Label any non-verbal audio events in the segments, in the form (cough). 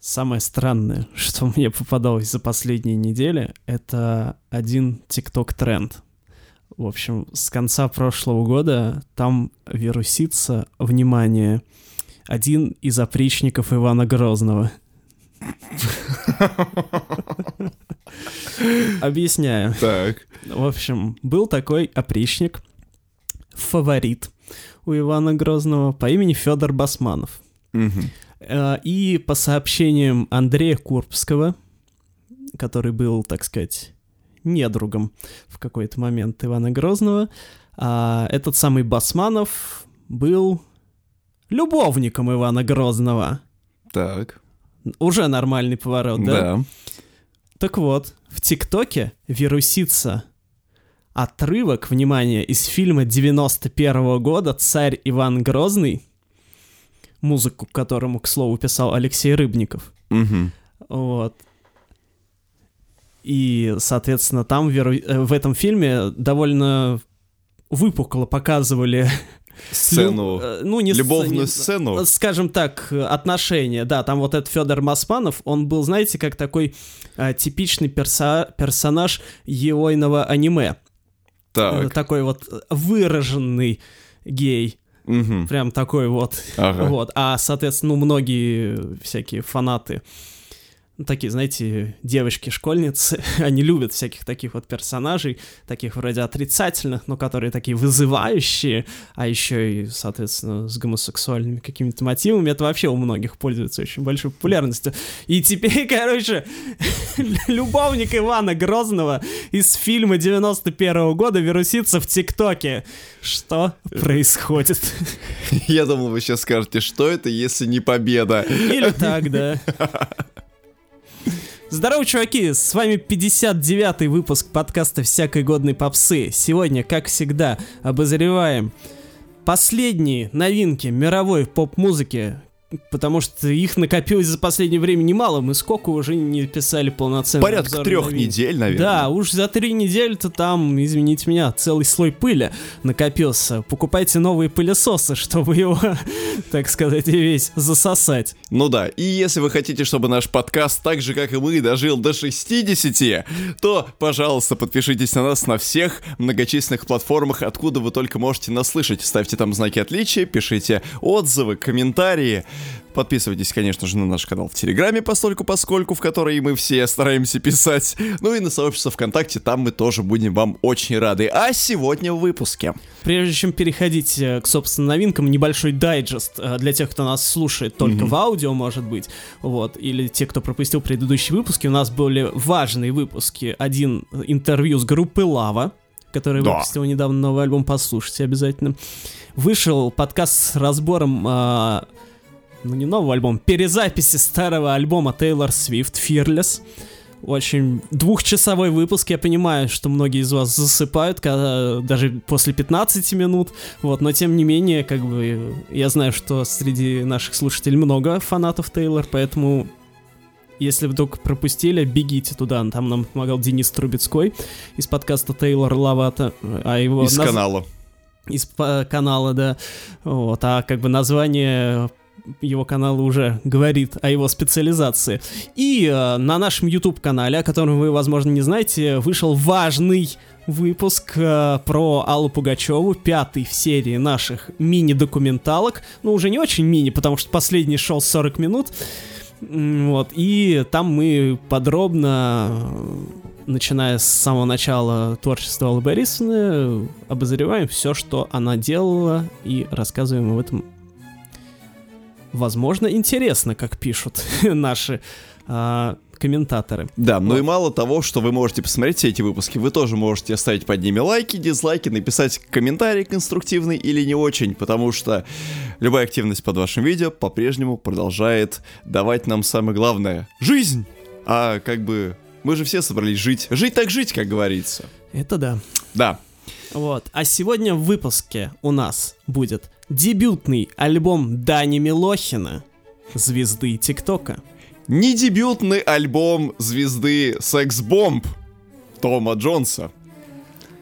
Самое странное, (laughs) что мне попадалось за последние недели, это один TikTok-тренд. В общем, с конца прошлого года там вирусится, внимание, один из опричников Ивана Грозного. (laughs) Объясняю. Так. В общем, был такой опричник, фаворит у Ивана Грозного по имени Федор Басманов. Мгм. Э, И по сообщениям Андрея Курбского, который был, так сказать, недругом в какой-то момент Ивана Грозного, а, этот самый Басманов был любовником Ивана Грозного. Так. Уже нормальный поворот, да? Да. Так вот, в ТикТоке вирусится отрывок, внимание, из фильма 91 года «Царь Иван Грозный», музыку к которому, к слову, писал Алексей Рыбников. Мгм. Вот. И, соответственно, там виру- э, в этом фильме довольно выпукло показывали... Сцену. э, ну, не Любовную не- сцену. Скажем так, э, отношения, да, там вот этот Федор Масманов, он был, знаете, как такой э, типичный перса- персонаж егойного аниме. Э, Так. Такой вот э, выраженный гей, Мгм. прям такой вот. Ага. Вот. А, соответственно, ну, многие всякие фанаты, такие, знаете, девочки-школьницы, (laughs) они любят всяких таких вот персонажей, таких вроде отрицательных, но которые такие вызывающие, а еще и, соответственно, с гомосексуальными какими-то мотивами. Это вообще у многих пользуется очень большой популярностью. И теперь, (laughs) короче, (laughs) любовник Ивана Грозного из фильма 91 года вирусится в ТикТоке. Что происходит? Я думал, вы сейчас скажете, что это, если не победа. Или так, да. Здорово, чуваки! С вами 59-й выпуск подкаста «Всякой годной попсы». Сегодня, как всегда, обозреваем последние новинки мировой поп-музыки, потому что их накопилось за последнее время немало. Мы сколько уже не писали полноценно. Порядка трех недель, наверное. Да, уж за три недели-то там, извините меня, целый слой пыли накопился. Покупайте новые пылесосы, чтобы его, (laughs) так сказать, весь засосать. Ну да, и если вы хотите, чтобы наш подкаст, так же как и мы, дожил до 60, то, пожалуйста, подпишитесь на нас на всех многочисленных платформах, откуда вы только можете нас слышать. Ставьте там знаки отличия, пишите отзывы, комментарии. Подписывайтесь, конечно же, на наш канал в Телеграме, постольку поскольку, в который мы все стараемся писать. Ну и на сообщество ВКонтакте, там мы тоже будем вам очень рады. А сегодня в выпуске. Прежде чем переходить э, к, собственно, новинкам, небольшой дайджест э, для тех, кто нас слушает только в аудио, может быть, вот, или те, кто пропустил предыдущие выпуски, у нас были важные выпуски. Один э, интервью с группой Лава, который Да. выпустил недавно новый альбом, послушайте обязательно. Вышел подкаст с разбором, э, ну не нового альбома, перезаписи старого альбома Taylor Swift Fearless. Очень двухчасовой выпуск, я понимаю, что многие из вас засыпают, когда, даже после 15 минут, вот, но тем не менее, как бы, я знаю, что среди наших слушателей много фанатов Тейлор, поэтому если вдруг пропустили, бегите туда, там нам помогал Денис Трубецкой из подкаста Тейлор Лавата, а его Из наз- канала. из канала, да. Вот, а как бы название его канала уже говорит о его специализации. И э, на нашем YouTube-канале, о котором вы, возможно, не знаете, вышел важный выпуск э, про Аллу Пугачеву, пятый в серии наших мини-документалок. Ну, уже не очень мини, потому что последний шел 40 минут. Вот, и там мы подробно, начиная с самого начала творчества Аллы Борисовны, обозреваем все, что она делала, и рассказываем об этом. Возможно, интересно, как пишут (laughs) наши а, комментаторы. Да, ну Вот. и мало того, что вы можете посмотреть все эти выпуски, вы тоже можете оставить под ними лайки, дизлайки, написать комментарий конструктивный или не очень, потому что любая активность под вашим видео по-прежнему продолжает давать нам самое главное — жизнь! А как бы мы же все собрались жить. Жить так жить, как говорится. Это да. Да. Вот. А сегодня в выпуске у нас будет дебютный альбом Дани Милохина, звезды ТикТока. Не дебютный альбом звезды Секс Бомб Тома Джонса.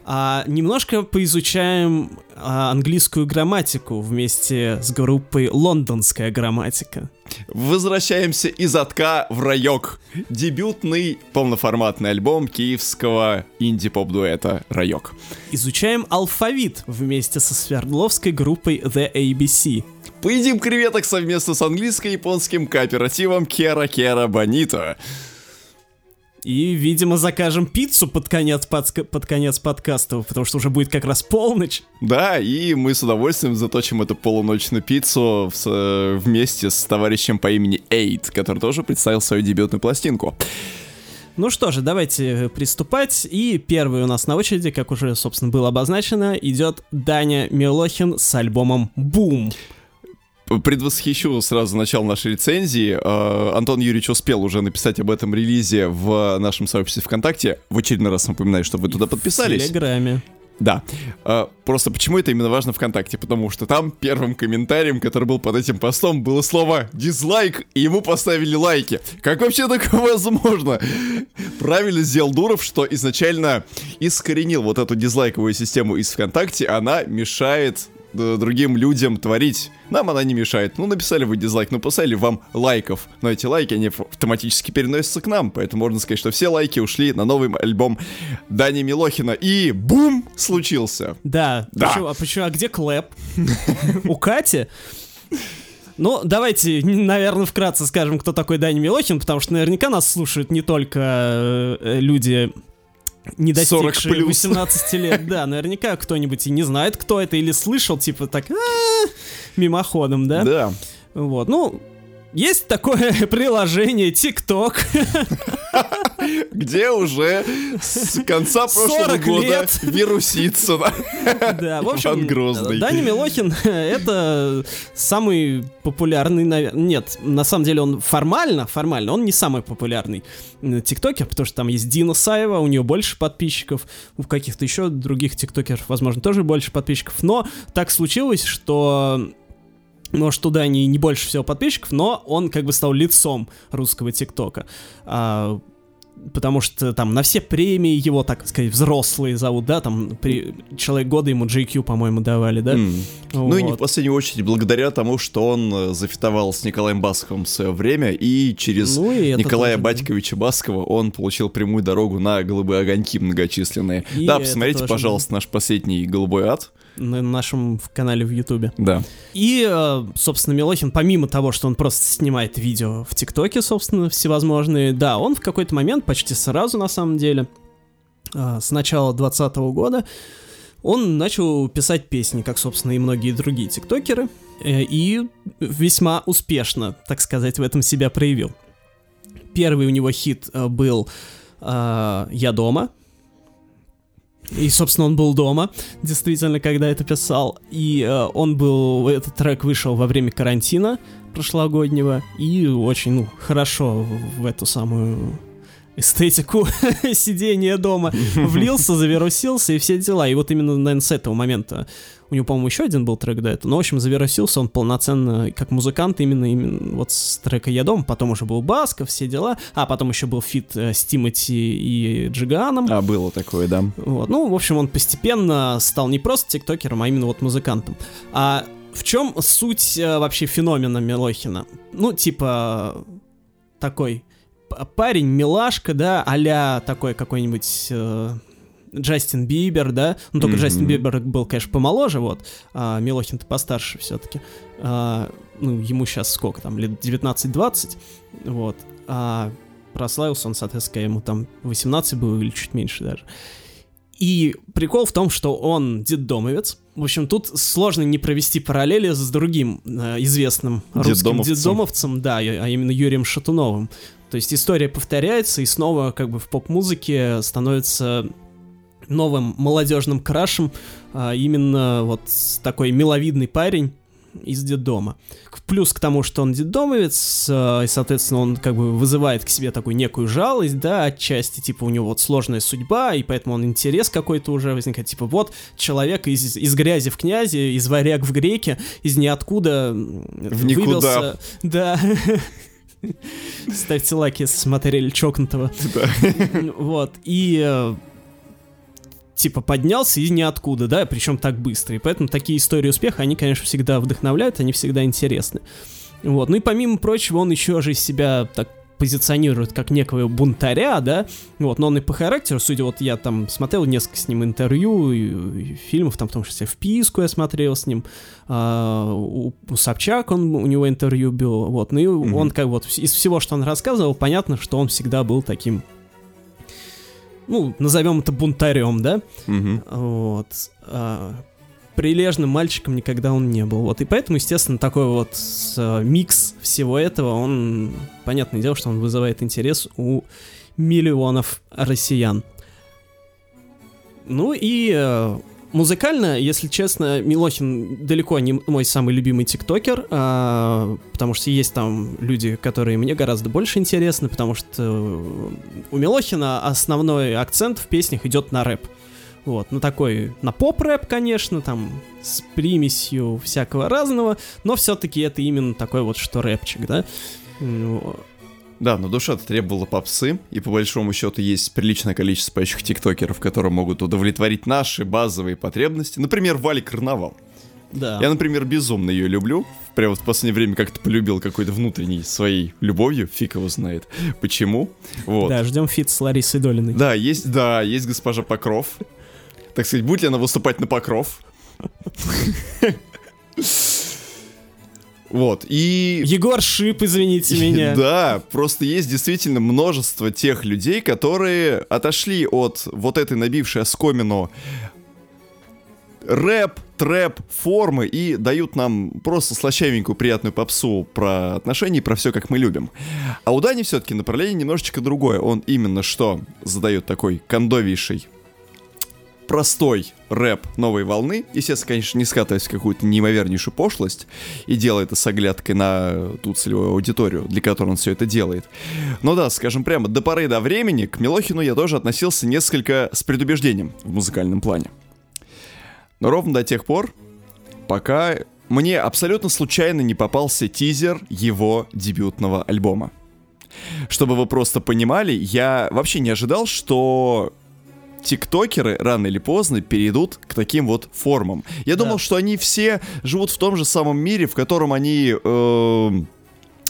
А немножко поизучаем а, английскую грамматику вместе с группой Лондонская грамматика. Возвращаемся из отка в райок. Дебютный полноформатный альбом киевского инди-поп-дуэта «Райок». Изучаем алфавит вместе со Свердловской группой The ABC. Поедим креветок совместно с английско-японским кооперативом Кера Кера Бонито. И, видимо, закажем пиццу под конец, под, под конец подкаста, потому что уже будет как раз полночь. Да, и мы с удовольствием заточим эту полуночную пиццу в, э, вместе с товарищем по имени Эйд, который тоже представил свою дебютную пластинку. Ну что же, давайте приступать. И первый у нас на очереди, как уже, собственно, было обозначено, идет Даня Милохин с альбомом «Бум» предвосхищу сразу начало нашей рецензии. Э, Антон Юрьевич успел уже написать об этом релизе в нашем сообществе ВКонтакте. В очередной раз напоминаю, что вы туда подписались. В Телеграме. Да. Э, просто почему это именно важно ВКонтакте? Потому что там первым комментарием, который был под этим постом, было слово «дизлайк», и ему поставили лайки. Как вообще такое возможно? Правильно сделал Дуров, что изначально искоренил вот эту дизлайковую систему из ВКонтакте, она мешает другим людям творить. Нам она не мешает. Ну, написали вы дизлайк, ну, поставили вам лайков. Но эти лайки, они автоматически переносятся к нам. Поэтому можно сказать, что все лайки ушли на новый альбом Дани Милохина. И бум! Случился. Да. да. Почему, а почему? А где Клэп? (laughs) У Кати? Ну, давайте, наверное, вкратце скажем, кто такой Дани Милохин, потому что наверняка нас слушают не только э, люди не достигшие 40 18 лет, да, наверняка кто-нибудь и не знает, кто это, или слышал, типа так, мимоходом, да? Да. Вот, ну, есть такое (laughs) приложение TikTok. (laughs) Где уже с конца прошлого года вирусится. Да, в общем, Грозный. Даня Милохин — это самый популярный, наверное... Нет, на самом деле он формально, формально, он не самый популярный тиктокер, потому что там есть Дина Саева, у нее больше подписчиков, у каких-то еще других тиктокеров, возможно, тоже больше подписчиков, но так случилось, что может, туда не, не больше всего подписчиков, но он как бы стал лицом русского ТикТока. А, потому что там на все премии его, так сказать, взрослые зовут, да, там при... Человек года ему GQ, по-моему, давали, да? Mm. Вот. Ну и не в последнюю очередь благодаря тому, что он э, зафитовал с Николаем Басковым в свое время, и через ну, и Николая тоже, Батьковича. Баскова он получил прямую дорогу на голубые огоньки многочисленные. И да, посмотрите, тоже, пожалуйста, наш последний «Голубой ад», на нашем канале в Ютубе. Да. И, э, собственно, Милохин, помимо того, что он просто снимает видео в ТикТоке, собственно, всевозможные, да, он в какой-то момент, почти сразу на самом деле, э, с начала 2020 года, он начал писать песни, как, собственно, и многие другие тиктокеры, э, и весьма успешно, так сказать, в этом себя проявил. Первый у него хит был «Я дома», и, собственно, он был дома, действительно, когда это писал. И э, он был, этот трек вышел во время карантина прошлогоднего, и очень, ну, хорошо в эту самую эстетику (laughs) сидения дома (laughs) влился, завирусился и все дела. И вот именно, наверное, с этого момента у него, по-моему, еще один был трек до этого. Но, в общем, завирусился он полноценно как музыкант именно, именно вот с трека «Я дома». Потом уже был Басков, все дела. А потом еще был feat э, с Тимати и Джиганом. А, было такое, да. Вот. Ну, в общем, он постепенно стал не просто тиктокером, а именно вот музыкантом. А в чем суть э, вообще феномена Милохина? Ну, типа, такой парень, милашка, да, а такой какой-нибудь... Э, Джастин Бибер, да, ну только mm-hmm. Джастин Бибер был, конечно, помоложе, вот, а Милохин-то постарше все-таки, а, ну, ему сейчас сколько там, лет 19-20, вот, а прославился он, соответственно, ему там 18 было или чуть меньше даже. И прикол в том, что он детдомовец. В общем, тут сложно не провести параллели с другим э, известным русским детдомовцем, да, а именно Юрием Шатуновым. То есть история повторяется, и снова как бы в поп-музыке становится новым молодежным крашем а, именно вот такой миловидный парень из детдома. Плюс к тому, что он детдомовец, э, и, соответственно, он как бы вызывает к себе такую некую жалость, да, отчасти, типа, у него вот сложная судьба, и поэтому он интерес какой-то уже возникает, типа, вот человек из, из грязи в князи, из варяг в греке, из ниоткуда в никуда. Выбился, да, (laughs) (laughs) Ставьте лайки, если смотрели чокнутого. Да. (laughs) Вот. И э, типа поднялся из ниоткуда, да, причем так быстро. И поэтому такие истории успеха, они, конечно, всегда вдохновляют, они всегда интересны. Вот. Ну и помимо прочего, он еще же из себя так позиционирует как некого бунтаря, да, вот, но он и по характеру, судя, вот я там смотрел несколько с ним интервью, и, и фильмов, там, в том числе вписку я смотрел с ним, а, у, у Собчак он, у него интервью был, вот, ну и mm-hmm. он как вот из всего, что он рассказывал, понятно, что он всегда был таким ну, назовем это бунтарем, да? Мгм. Вот. А, прилежным мальчиком никогда он не был. Вот. И поэтому, естественно, такой вот э, микс всего этого, он, понятное дело, что он вызывает интерес у миллионов россиян. Ну и э, музыкально, если честно, Милохин далеко не мой самый любимый тиктокер, а, потому что есть там люди, которые мне гораздо больше интересны, потому что э, у Милохина основной акцент в песнях идет на рэп. Вот, ну такой, на поп-рэп, конечно, там, с примесью всякого разного, но все-таки это именно такой вот, что рэпчик, да? Ну, Да, но душа требовала попсы, и по большому счету есть приличное количество поющих тиктокеров, которые могут удовлетворить наши базовые потребности. Например, Вали Карнавал. да. Я, например, безумно ее люблю. Прямо в последнее время как-то полюбил какой-то внутренней своей любовью, фиг его знает. Почему? Вот. Да, ждем фит с Ларисой Долиной. Да, есть, да, есть госпожа Покров. Так сказать, будет ли она выступать на Покров? Вот, и... Егор Шип, извините меня. (laughs) Да, просто есть действительно множество тех людей, которые отошли от вот этой набившей оскомину рэп, трэп, формы и дают нам просто слащавенькую приятную попсу про отношения и про все, как мы любим. А у Дани все-таки направление немножечко другое. Он именно что задает такой кондовейший простой рэп новой волны, естественно, конечно, не скатываясь в какую-то неимовернейшую пошлость и делая это с оглядкой на ту целевую аудиторию, для которой он все это делает. Но да, скажем прямо, до поры до времени к Милохину я тоже относился несколько с предубеждением в музыкальном плане. Но ровно до тех пор, пока мне абсолютно случайно не попался тизер его дебютного альбома. Чтобы вы просто понимали, я вообще не ожидал, что тиктокеры рано или поздно перейдут к таким вот формам. Я Да. думал, что они все живут в том же самом мире, в котором они... эм,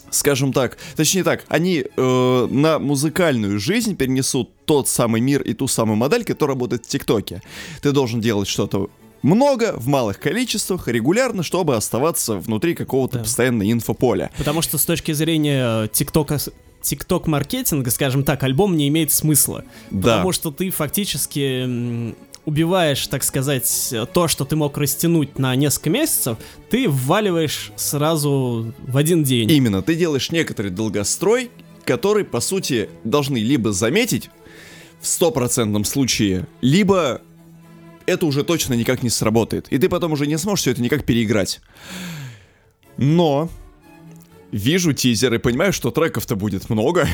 Скажем так, точнее так, они э, на музыкальную жизнь перенесут тот самый мир и ту самую модель, которая работает в ТикТоке. Ты должен делать что-то много, в малых количествах, регулярно, чтобы оставаться внутри какого-то Да. постоянного инфополя. Потому что с точки зрения э, ТикТока, ТикТок маркетинга, скажем так, альбом не имеет смысла. Да. Потому что ты фактически убиваешь, так сказать, то, что ты мог растянуть на несколько месяцев, ты вваливаешь сразу в один день. Именно, ты делаешь некоторый долгострой, который, по сути, должны либо заметить в стопроцентном случае, либо это уже точно никак не сработает. И ты потом уже не сможешь все это никак переиграть. Но вижу тизер и понимаю, что треков-то будет много.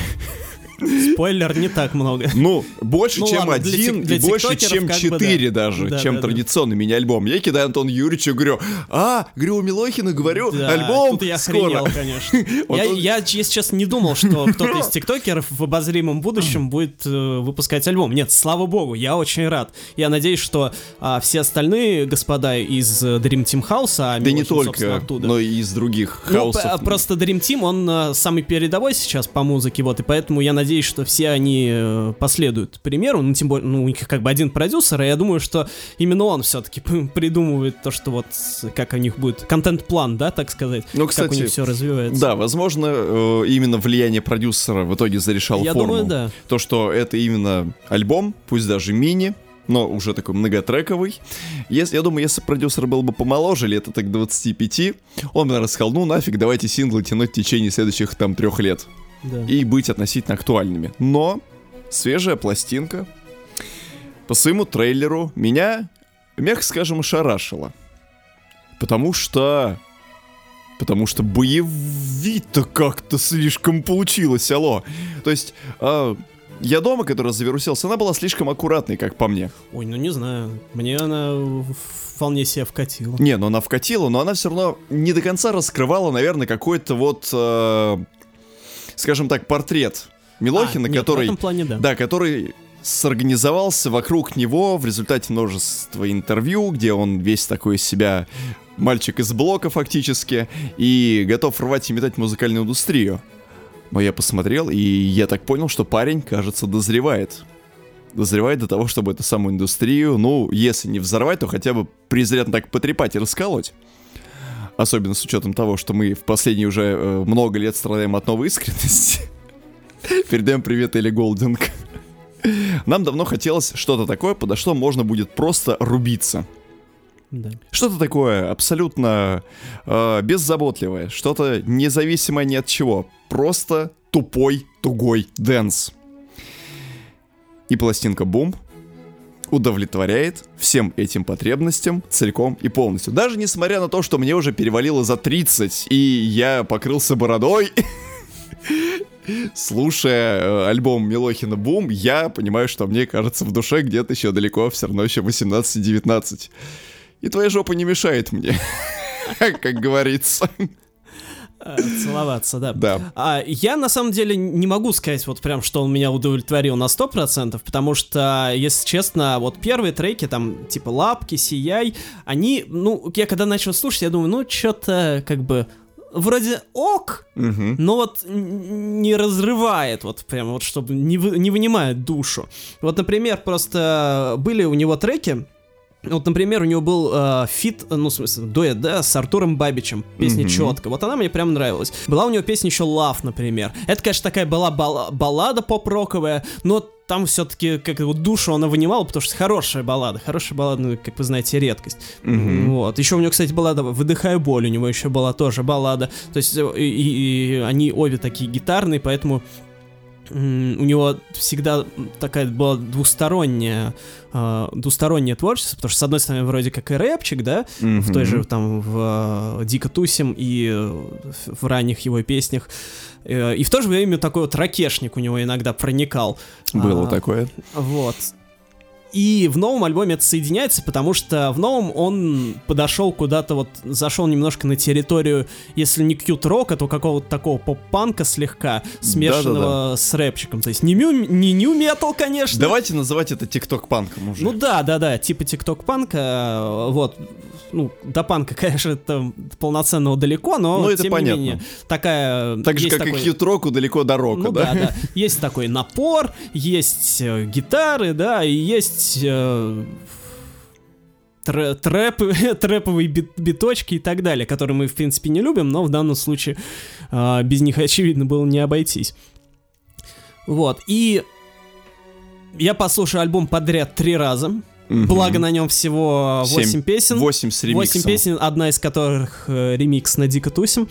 Спойлер, не так много. Ну, больше, Ну чем ладно, для один, для и больше, чем бы четыре да. даже, Да, чем да, да. традиционный мини-альбом. Я кидаю Антону Юрьевичу, говорю, а, говорю, у Милохина, говорю, Да, альбом я скоро. охренел, конечно. (laughs) Вот я, он- я, если честно, не думал, что (laughs) кто-то из тиктокеров в обозримом будущем будет э, выпускать альбом. Нет, слава богу, я очень рад. Я надеюсь, что а, все остальные господа из э, Dream Team House, а Да не только, оттуда. но и из других Ну, хаусов. п- просто Dream Team, он э, самый передовой сейчас по музыке, вот, и поэтому я надеюсь, что все они э, последуют примеру, ну, тем более, ну, у них как бы один продюсер, и я думаю, что именно он все-таки (laughs) придумывает то, что вот, как у них будет, контент-план, да, так сказать, Ну, как у кстати, них все развивается. Да, возможно, э, именно влияние продюсера в итоге зарешало Я форму. думаю, да. То, что это именно альбом, пусть даже мини, но уже такой многотрековый. Если, я думаю, если продюсер был бы помоложе, лет так 25, он бы, наверное, сказал, ну нафиг, давайте синглы тянуть в течение следующих там трех лет. Да. И быть относительно актуальными. Но свежая пластинка по своему трейлеру меня, мягко скажем, ошарашила. Потому что... Потому что боевито как-то слишком получилось, алло. То есть, а, я дома, которая завирусилась, она была слишком аккуратной, как по мне. Ой, ну не знаю, мне она вполне себе вкатила. Не, но она вкатила, но она все равно не до конца раскрывала, наверное, какой-то вот, э, скажем так, портрет Милохина, А, нет, который... плане да. Да, который сорганизовался вокруг него в результате множества интервью, где он весь такой из себя мальчик из блока фактически, и готов рвать и метать музыкальную индустрию. Но я посмотрел, и я так понял, что парень, кажется, дозревает. Дозревает до того, чтобы эту самую индустрию, ну, если не взорвать, то хотя бы презренно так потрепать и расколоть. Особенно с учетом того, что мы в последние уже э, много лет страдаем от новой искренности. (laughs) Передаем привет Элли Голдинг. Нам давно хотелось что-то такое, подо что можно будет просто рубиться. Да. Что-то такое абсолютно э, беззаботливое, что-то независимое ни от чего, просто тупой, тугой dance. И пластинка Бум удовлетворяет всем этим потребностям целиком и полностью. Даже несмотря на то, что мне уже перевалило за 30, и я покрылся бородой, (laughs) слушая э, альбом Милохина Бум, я понимаю, что мне кажется в душе где-то еще далеко, все равно еще 18-19. И твоя жопа не мешает мне, (laughs) как говорится. Целоваться, да. Да. А, я на самом деле не могу сказать вот прям, что он меня удовлетворил на 100%, потому что, если честно, вот первые треки, там, типа «Лапки», «Сияй», они, ну, я когда начал слушать, я думаю, ну, что-то как бы вроде ок, Мгм. но вот не разрывает, вот прям вот, чтобы не, вы- не вынимает душу. Вот, например, просто были у него треки, вот, например, у него был э, фит, э, ну, в смысле, дуэт, да, с Артуром Бабичем, песня Мгм. «Четко». Вот она мне прям нравилась. Была у него песня еще «Love», например. Это, конечно, такая была бала- баллада поп-роковая, но там все-таки как вот душу она вынимала, потому что хорошая баллада. Хорошая баллада, ну, как вы знаете, редкость. Мгм. Вот. Еще у него, кстати, баллада «Выдыхаю боль», у него еще была тоже баллада. То есть э, и, и- и они обе такие гитарные, поэтому у него всегда такая была двусторонняя, э, двустороннее творчество, потому что, с одной стороны, вроде как и рэпчик, да, в той же там в э, Дико Тусим и в- в ранних его песнях, Э, и в то же время такой вот ракешник у него иногда проникал. Было А, такое. Вот. И в новом альбоме это соединяется, потому что в новом он подошел куда-то вот, зашел немножко на территорию, если не кьют-рока, то какого-то такого поп-панка слегка, смешанного с рэпчиком. То есть не, мю, не нью-метал, конечно. Давайте называть это тикток-панком уже. Ну да, да, да, типа тикток-панка, э, вот, ну, до панка, (laughs) конечно, это полноценного далеко, но, Ну, это тем понятно. не менее, такая... так же, как такой- и кьют-року далеко до рока, ну да? да, да. Есть такой напор, есть э, гитары, да, и есть э, тр- трэпы, (laughs) трэповые бит- биточки и так далее, которые мы, в принципе, не любим, но в данном случае э, без них, (laughs) очевидно, было не обойтись. Вот, и я послушаю альбом подряд три раза, Мгм. благо на нем всего Семь. 8 песен. Восемь с ремиксом. 8 песен, одна из которых э, ремикс на Дико Тусим.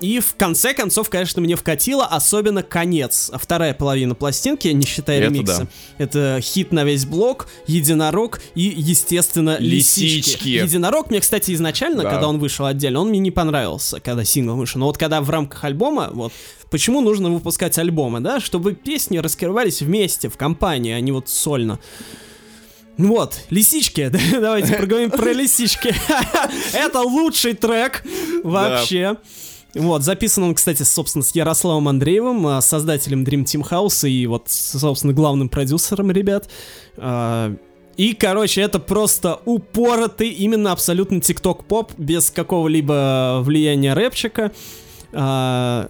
И в конце концов, конечно, мне вкатило, особенно конец. Вторая половина пластинки, не считая Это ремикса. да. Это хит на весь блок, единорог и, естественно, лисички. Лисички. Единорог мне, кстати, изначально, Да. когда он вышел отдельно, он мне не понравился, когда сингл вышел. Но вот когда в рамках альбома, вот, почему нужно выпускать альбомы, да? Чтобы песни раскрывались вместе, в компании, а не вот сольно. Вот, лисички, (laughs) давайте поговорим про лисички. (laughs) Это лучший трек вообще. Вот, записан он, кстати, собственно, с Ярославом Андреевым, а, создателем Dream Team House и вот, собственно, главным продюсером ребят. А, И, короче, это просто упоротый, именно абсолютно тикток-поп, без какого-либо влияния рэпчика. А,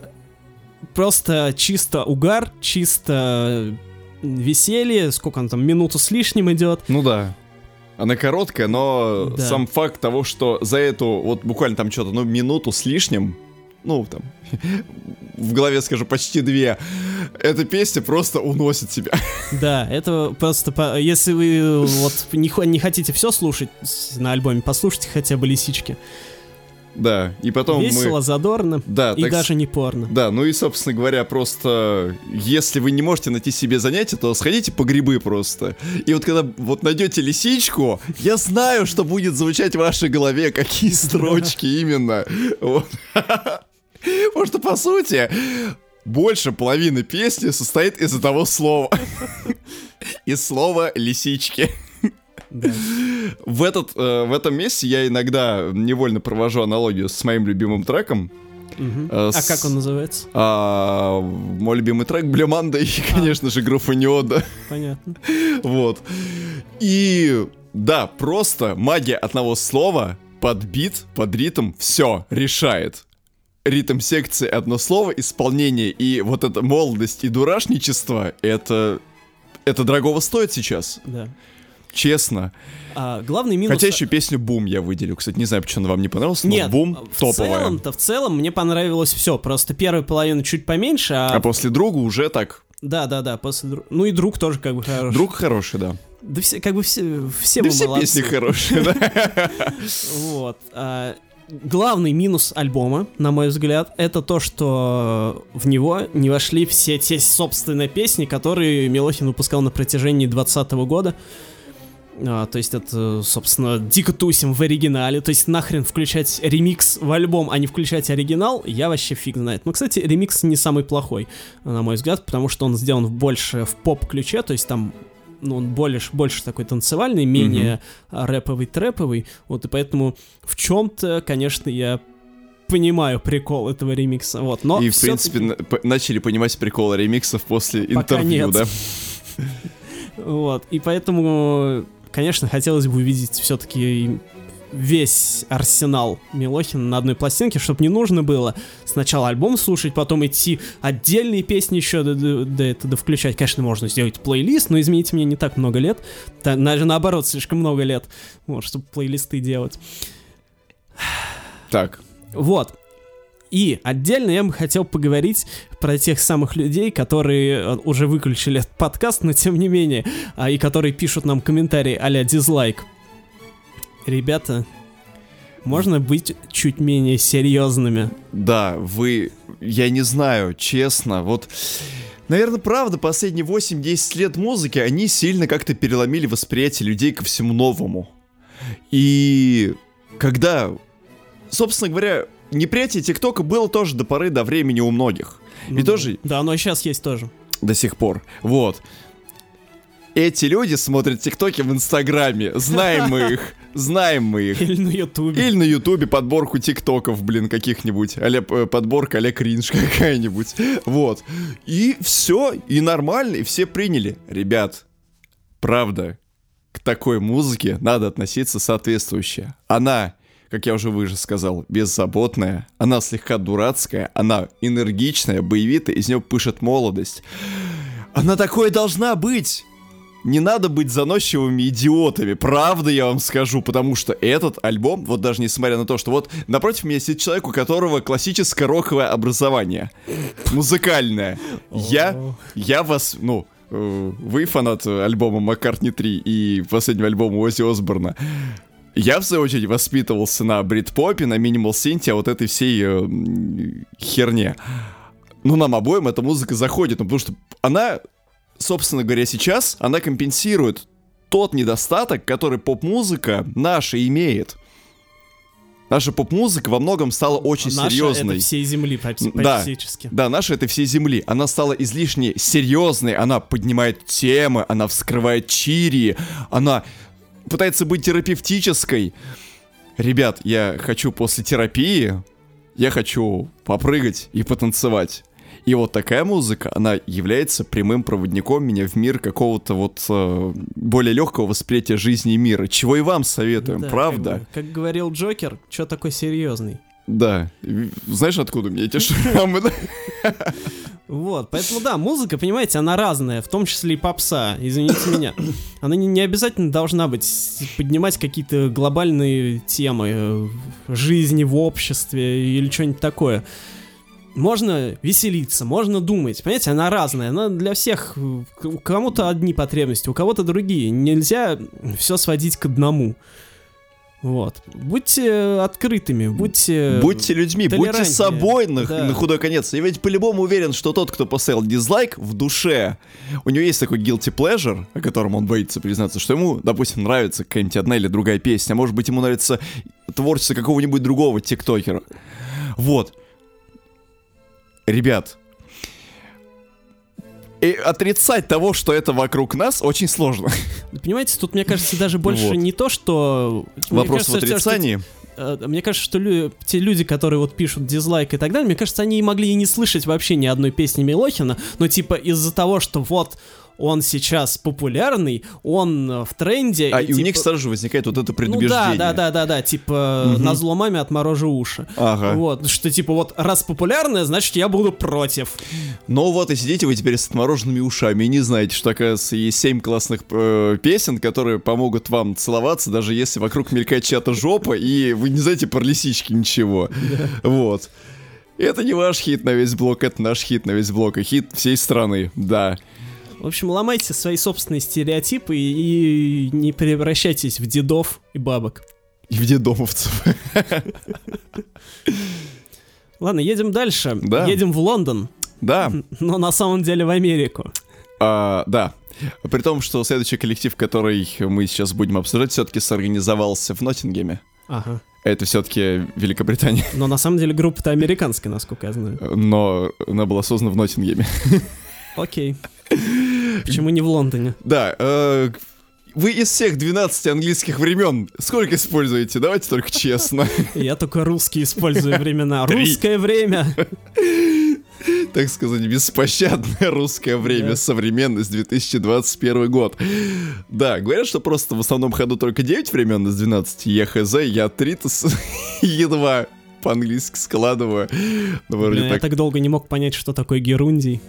Просто чисто угар, чисто веселье, сколько он там, минуту с лишним идет. Ну да. Она короткая, но Да. сам факт того, что за эту вот буквально там что-то, ну, минуту с лишним, ну, там, (laughs) в голове скажу, почти две, эта песня просто уносит тебя. (laughs) Да, это просто, если вы вот не, не хотите все слушать на альбоме, послушайте хотя бы лисички. Да, и потом Весело, мы... задорно Да, и так даже не порно. Да, ну и, собственно говоря, просто если вы не можете найти себе занятие, то сходите по грибы просто. И вот когда вот найдете лисичку, я знаю, что будет звучать в вашей голове, какие (laughs) строчки именно. Вот. Потому что, по сути, больше половины песни состоит из одного слова. Из слова лисички. Да. В, этот, э, в этом месте я иногда невольно провожу аналогию с моим любимым треком. Мгм. Э, А с- как он называется? А, мой любимый трек Блеманда и, конечно же, группа Неода. Понятно. Вот. И да, просто магия одного слова под бит, под ритм, все, решает. Ритм секции одно слово, исполнение и вот эта молодость и дурашничество, это... Это дорогого стоит сейчас. Да. Честно. А, главный минус... Хотя еще песню «Бум» я выделю. Кстати, не знаю, почему она вам не понравилась, но Нет, «Бум» в топовая. целом-то, в целом мне понравилось все. Просто первая половина чуть поменьше, а... А после «Друга» уже так. Да, да, да, после дру- Ну и друг тоже как бы хороший. «Друг» хороший, да. Да все, как бы все, все Да мы все молодцы. песни хорошие, да. (laughs) Вот. Главный минус альбома, на мой взгляд, это то, что в него не вошли все те собственные песни, которые Милохин выпускал на протяжении 2020 года. А, то есть это, собственно, дико тусим в оригинале. То есть нахрен включать ремикс в альбом, а не включать оригинал, я вообще фиг знает. Ну, кстати, ремикс не самый плохой, на мой взгляд, потому что он сделан больше в поп-ключе, то есть там ну, он больше, больше такой танцевальный, менее а, рэповый, трэповый. Вот, и поэтому в чем-то, конечно, я понимаю прикол этого ремикса. Вот, но И, в принципе, на- начали понимать приколы ремиксов после Пока интервью, нет. да? (laughs) Вот, и поэтому, конечно, хотелось бы увидеть все-таки весь арсенал Милохина на одной пластинке, чтобы не нужно было сначала альбом слушать, потом идти отдельные песни еще до, до, до этого включать. Конечно, можно сделать плейлист, но, извините меня, не так много лет. Та- даже наоборот, слишком много лет, вот, чтобы плейлисты делать. Так, Вот. И отдельно я бы хотел поговорить про тех самых людей, которые э, уже выключили этот подкаст, но тем не менее, а, и которые пишут нам комментарии а-ля дизлайк. Ребята, можно быть чуть менее серьезными. да, вы... Я не знаю, честно, вот... Наверное, правда, последние 8-10 лет музыки, они сильно как-то переломили восприятие людей ко всему новому. И когда, собственно говоря, неприятие ТикТока было тоже до поры до времени у многих. И Ну, тоже Да, оно и сейчас есть тоже. до сих пор. Вот. Эти люди смотрят ТикТоки в Инстаграме. Знаем мы их. Знаем мы их. Или на Ютубе. Или на Ютубе подборку ТикТоков, блин, каких-нибудь. а подборка а кринж (laughs) какая-нибудь. Вот. И все, и нормально, и все приняли. Ребят, правда, к такой музыке надо относиться соответствующе. Она, как я уже выше сказал, беззаботная, она слегка дурацкая, она энергичная, боевитая, из нее пышет молодость. Она такой должна быть! Не надо быть заносчивыми идиотами, правда я вам скажу, потому что этот альбом, вот даже несмотря на то, что вот напротив меня сидит человек, у которого классическое роковое образование, музыкальное. Я, я вас, ну, э, вы фанат альбома Маккартни 3 и последнего альбома Оззи Осборна. Я, в свою очередь, воспитывался на брит-попе, на минимал синте, а вот этой всей э, херне. Ну, нам обоим эта музыка заходит, ну, потому что она, собственно говоря, сейчас, она компенсирует тот недостаток, который поп-музыка наша имеет. Наша поп-музыка во многом стала очень Наша серьезной. это всей земли практи- Да. практически. Да, наша это всей земли. Она стала излишне серьезной, она поднимает темы, она вскрывает чири, она пытается быть терапевтической. Ребят, я хочу после терапии, я хочу попрыгать и потанцевать. И вот такая музыка, она является прямым проводником меня в мир какого-то вот э, более легкого восприятия жизни и мира. Чего и вам советуем, Да, правда? Как, бы, как говорил Джокер, что такой серьезный? Да. Знаешь, откуда меня эти шрамы? Вот, поэтому да, музыка, понимаете, она разная, в том числе и попса, извините меня. Она не, не обязательно должна быть, поднимать какие-то глобальные темы э, жизни в обществе или что-нибудь такое. Можно веселиться, можно думать, понимаете, она разная, она для всех, у кому-то одни потребности, у кого-то другие. Нельзя все сводить к одному. Вот. Будьте открытыми, будьте... Будьте людьми, будьте собой на, Да. на худой конец. Я ведь по-любому уверен, что тот, кто поставил дизлайк в душе, у него есть такой guilty pleasure, о котором он боится признаться, что ему, допустим, нравится какая-нибудь одна или другая песня, а может быть ему нравится творчество какого-нибудь другого тиктокера. Вот. Ребят, и отрицать того, что это вокруг нас, очень сложно. (laughs) Понимаете, тут, мне кажется, даже больше Вот. не то, что... Вопрос в кажется, что- отрицании. Э, Мне кажется, что лю- те люди, которые вот пишут дизлайк и так далее, мне кажется, они могли и не слышать вообще ни одной песни Милохина, но типа из-за того, что вот он сейчас популярный, он э, в тренде. А, и, и типа... у них сразу же возникает вот это предубеждение. Ну да, да, да, да, да, типа угу. на зло маме отморожу уши. Ага. Вот, что типа вот раз популярное, значит я буду против. Ну вот и сидите вы теперь с отмороженными ушами и не знаете, что, оказывается, есть семь классных э, песен, которые помогут вам целоваться, даже если вокруг мелькает чья-то жопа, и вы не знаете про лисички ничего. Вот. Это не ваш хит на весь блок, это наш хит на весь блок, и хит всей страны, да. В общем, ломайте свои собственные стереотипы и не превращайтесь в дедов и бабок. И в дедомовцев. (laughs) Ладно, едем дальше. Да. Едем в Лондон. Да. (laughs) Но на самом деле в Америку. А, да. При том, что следующий коллектив, который мы сейчас будем обсуждать, все-таки сорганизовался в Ноттингеме. Ага. Это все-таки Великобритания. Но на самом деле группа-то американская, насколько я знаю. Но она была создана в Ноттингеме. (laughs) Окей. Почему не в Лондоне? Да, э, вы из всех 12 английских времен сколько используете? Давайте только честно. Я только русские использую времена. Русское время. Так сказать, беспощадное русское время, да. современность, 2021 год. Да, говорят, что просто в основном ходу только 9 времен из 12. Я хз, я 3 (laughs) едва по-английски складываю. Блин, так... Я так долго не мог понять, что такое герундий.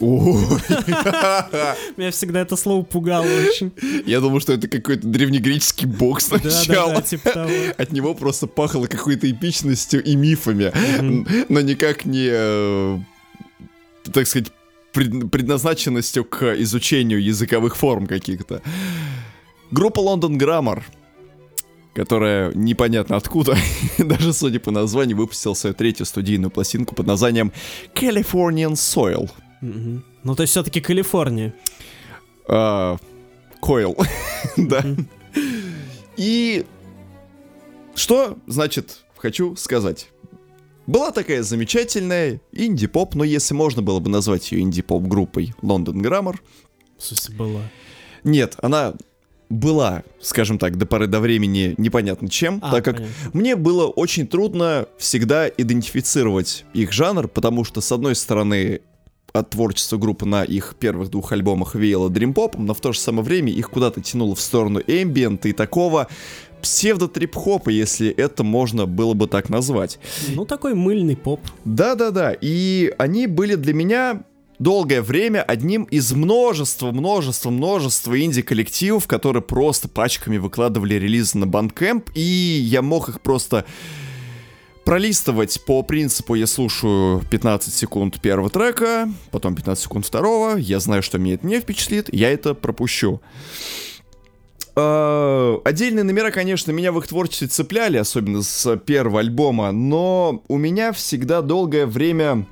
Меня всегда это слово пугало очень. Я думал, что это какой-то древнегреческий бог сначала. Типа. От него просто пахло какой-то эпичностью и мифами, но никак не, э, так сказать, предназначенностью к изучению языковых форм каких-то. Группа London Grammar которая непонятно откуда, (laughs) даже судя по названию, выпустила свою третью студийную пластинку под названием Californian Soil. Угу. Ну, то есть все-таки Калифорния. А, Койл, (laughs) да. И что, значит, хочу сказать. Была такая замечательная инди-поп, но если можно было бы назвать ее инди-поп группой London Grammar. В смысле, была? Нет, она была, скажем так, до поры до времени непонятно чем, а, так как понятно. мне было очень трудно всегда идентифицировать их жанр, потому что, с одной стороны, от творчества группы на их первых двух альбомах веяло дримпопом, но в то же самое время их куда-то тянуло в сторону эмбиента и такого псевдо-трип-хопа, если это можно было бы так назвать. Ну, такой мыльный поп. Да-да-да, и они были для меня долгое время одним из множества, множества, множества инди-коллективов, которые просто пачками выкладывали релизы на Bandcamp, и я мог их просто пролистывать по принципу я слушаю 15 секунд первого трека, потом 15 секунд второго, я знаю, что меня это не впечатлит, я это пропущу. Uh, отдельные номера, конечно, меня в их творчестве цепляли, особенно с первого альбома, но у меня всегда долгое время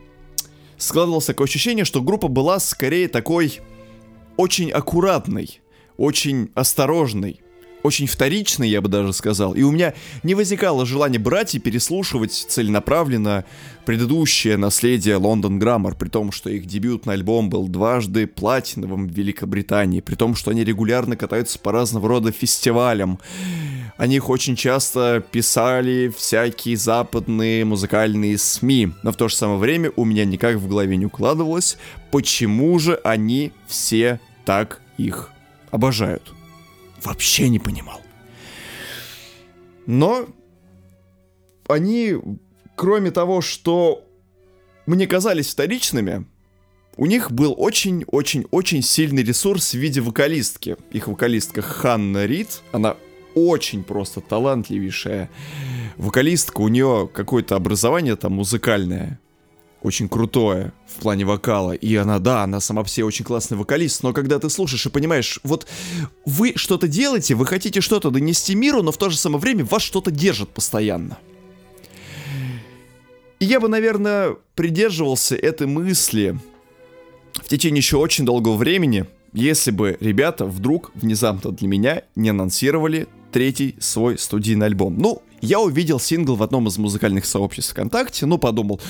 складывалось такое ощущение, что группа была скорее такой очень аккуратной, очень осторожной, очень вторичный, я бы даже сказал. И у меня не возникало желания брать и переслушивать целенаправленно предыдущее наследие Лондон Граммар, при том, что их дебютный альбом был дважды платиновым в Великобритании, при том, что они регулярно катаются по разного рода фестивалям. О них очень часто писали всякие западные музыкальные СМИ, но в то же самое время у меня никак в голове не укладывалось, почему же они все так их обожают вообще не понимал. Но они, кроме того, что мне казались вторичными, у них был очень-очень-очень сильный ресурс в виде вокалистки. Их вокалистка Ханна Рид, она очень просто талантливейшая вокалистка, у нее какое-то образование там музыкальное очень крутое в плане вокала. И она, да, она сама по себе очень классный вокалист, но когда ты слушаешь и понимаешь, вот вы что-то делаете, вы хотите что-то донести миру, но в то же самое время вас что-то держит постоянно. И я бы, наверное, придерживался этой мысли в течение еще очень долгого времени, если бы ребята вдруг внезапно для меня не анонсировали третий свой студийный альбом. Ну, я увидел сингл в одном из музыкальных сообществ ВКонтакте, ну, подумал,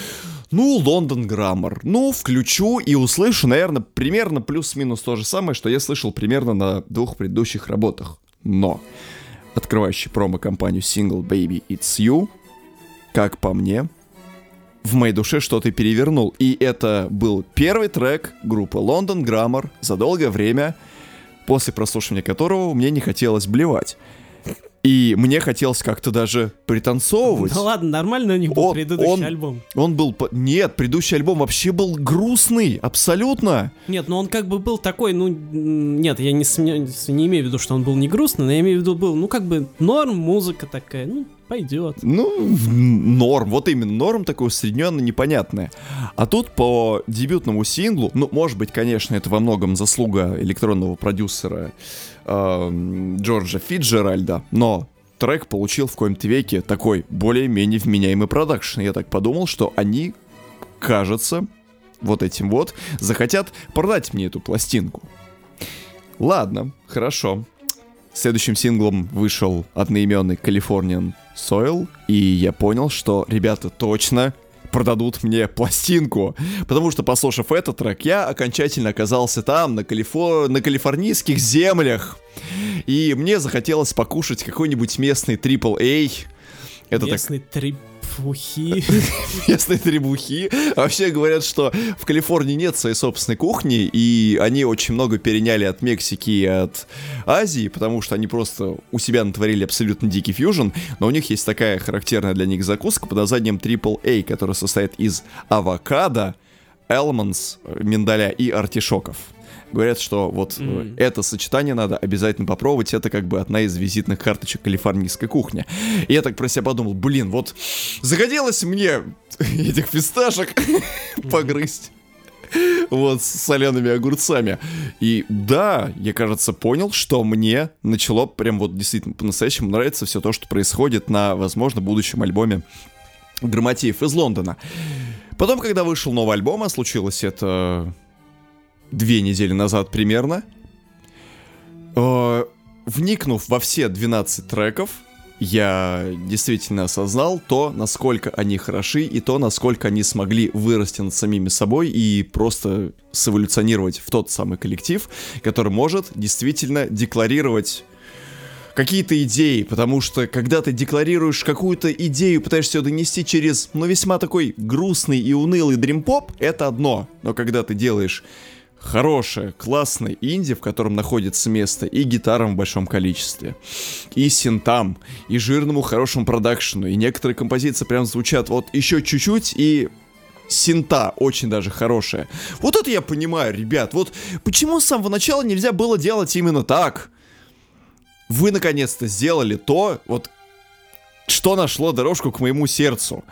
ну, Лондон Граммар. Ну, включу и услышу, наверное, примерно плюс-минус то же самое, что я слышал примерно на двух предыдущих работах. Но открывающий промо-компанию Single Baby It's You, как по мне, в моей душе что-то перевернул. И это был первый трек группы London Grammar за долгое время, после прослушивания которого мне не хотелось блевать. И мне хотелось как-то даже пританцовывать. Ну ладно, нормально у них был Он- предыдущий он- альбом. Он был... Нет, предыдущий альбом вообще был грустный, абсолютно. Нет, ну он как бы был такой, ну, нет, я не, не имею в виду, что он был не грустный, но я имею в виду, был, ну, как бы норм, музыка такая, ну, пойдет. Ну, норм, вот именно, норм такой усредненно непонятное. А тут по дебютному синглу, ну, может быть, конечно, это во многом заслуга электронного продюсера эм, Джорджа Фиджеральда, но трек получил в коем-то веке такой более-менее вменяемый продакшн. Я так подумал, что они, кажется, вот этим вот, захотят продать мне эту пластинку. Ладно, хорошо. Следующим синглом вышел одноименный Californian Soil, и я понял, что ребята точно продадут мне пластинку. Потому что, послушав этот трек, я окончательно оказался там, на, Калифор... на калифорнийских землях. И мне захотелось покушать какой-нибудь местный AAA. Это так Трипухи. (laughs) местные требухи. Вообще говорят, что в Калифорнии нет своей собственной кухни, и они очень много переняли от Мексики и от Азии, потому что они просто у себя натворили абсолютно дикий фьюжн, но у них есть такая характерная для них закуска под названием Triple A, которая состоит из авокадо, элмонс, миндаля и артишоков. Говорят, что вот М. это сочетание надо обязательно попробовать. Это как бы одна из визитных карточек калифорнийской кухни. И я так про себя подумал, блин, вот захотелось мне (laughs) этих фисташек (laughs) погрызть. Вот, с солеными огурцами. И да, я, кажется, понял, что мне начало прям вот действительно по-настоящему нравиться все то, что происходит на, возможно, будущем альбоме Грамотеев из Лондона. Потом, когда вышел новый альбом, а случилось это две недели назад примерно, э, вникнув во все 12 треков, я действительно осознал то, насколько они хороши, и то, насколько они смогли вырасти над самими собой и просто сэволюционировать в тот самый коллектив, который может действительно декларировать какие-то идеи, потому что когда ты декларируешь какую-то идею, пытаешься ее донести через, ну, весьма такой грустный и унылый дримпоп, это одно. Но когда ты делаешь хорошее, классное инди, в котором находится место и гитарам в большом количестве, и синтам, и жирному хорошему продакшену, и некоторые композиции прям звучат вот еще чуть-чуть, и синта очень даже хорошая. Вот это я понимаю, ребят, вот почему с самого начала нельзя было делать именно так? Вы наконец-то сделали то, вот что нашло дорожку к моему сердцу.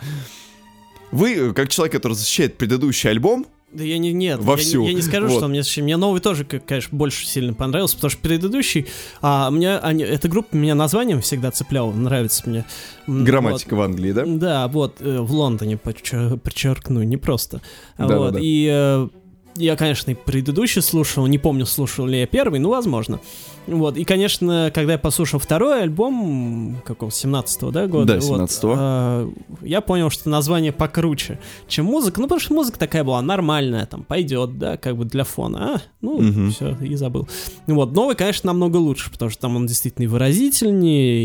Вы, как человек, который защищает предыдущий альбом, Да я не, нет, Вовсю. Я, не- я не скажу, Вот. что мне, мне новый тоже, конечно, больше сильно понравился, потому что предыдущий, а, мне, они, эта группа меня названием всегда цепляла, нравится мне. Грамматика в Англии, да? вот. Да, вот, э, в Лондоне, подчер- подчеркну, не просто. Да-да-да. вот, и э, я, конечно, и предыдущий слушал, не помню, слушал ли я первый, ну, возможно. Вот, и, конечно, когда я послушал второй альбом, какого, 17-го, да, года? Да, вот, 17-го. э, я понял, что название покруче, чем музыка. Ну, потому что музыка такая была нормальная, там, пойдет, да, как бы для фона. А, ну, Мгм. все, и забыл. Вот, новый, конечно, намного лучше, потому что там он действительно и выразительнее,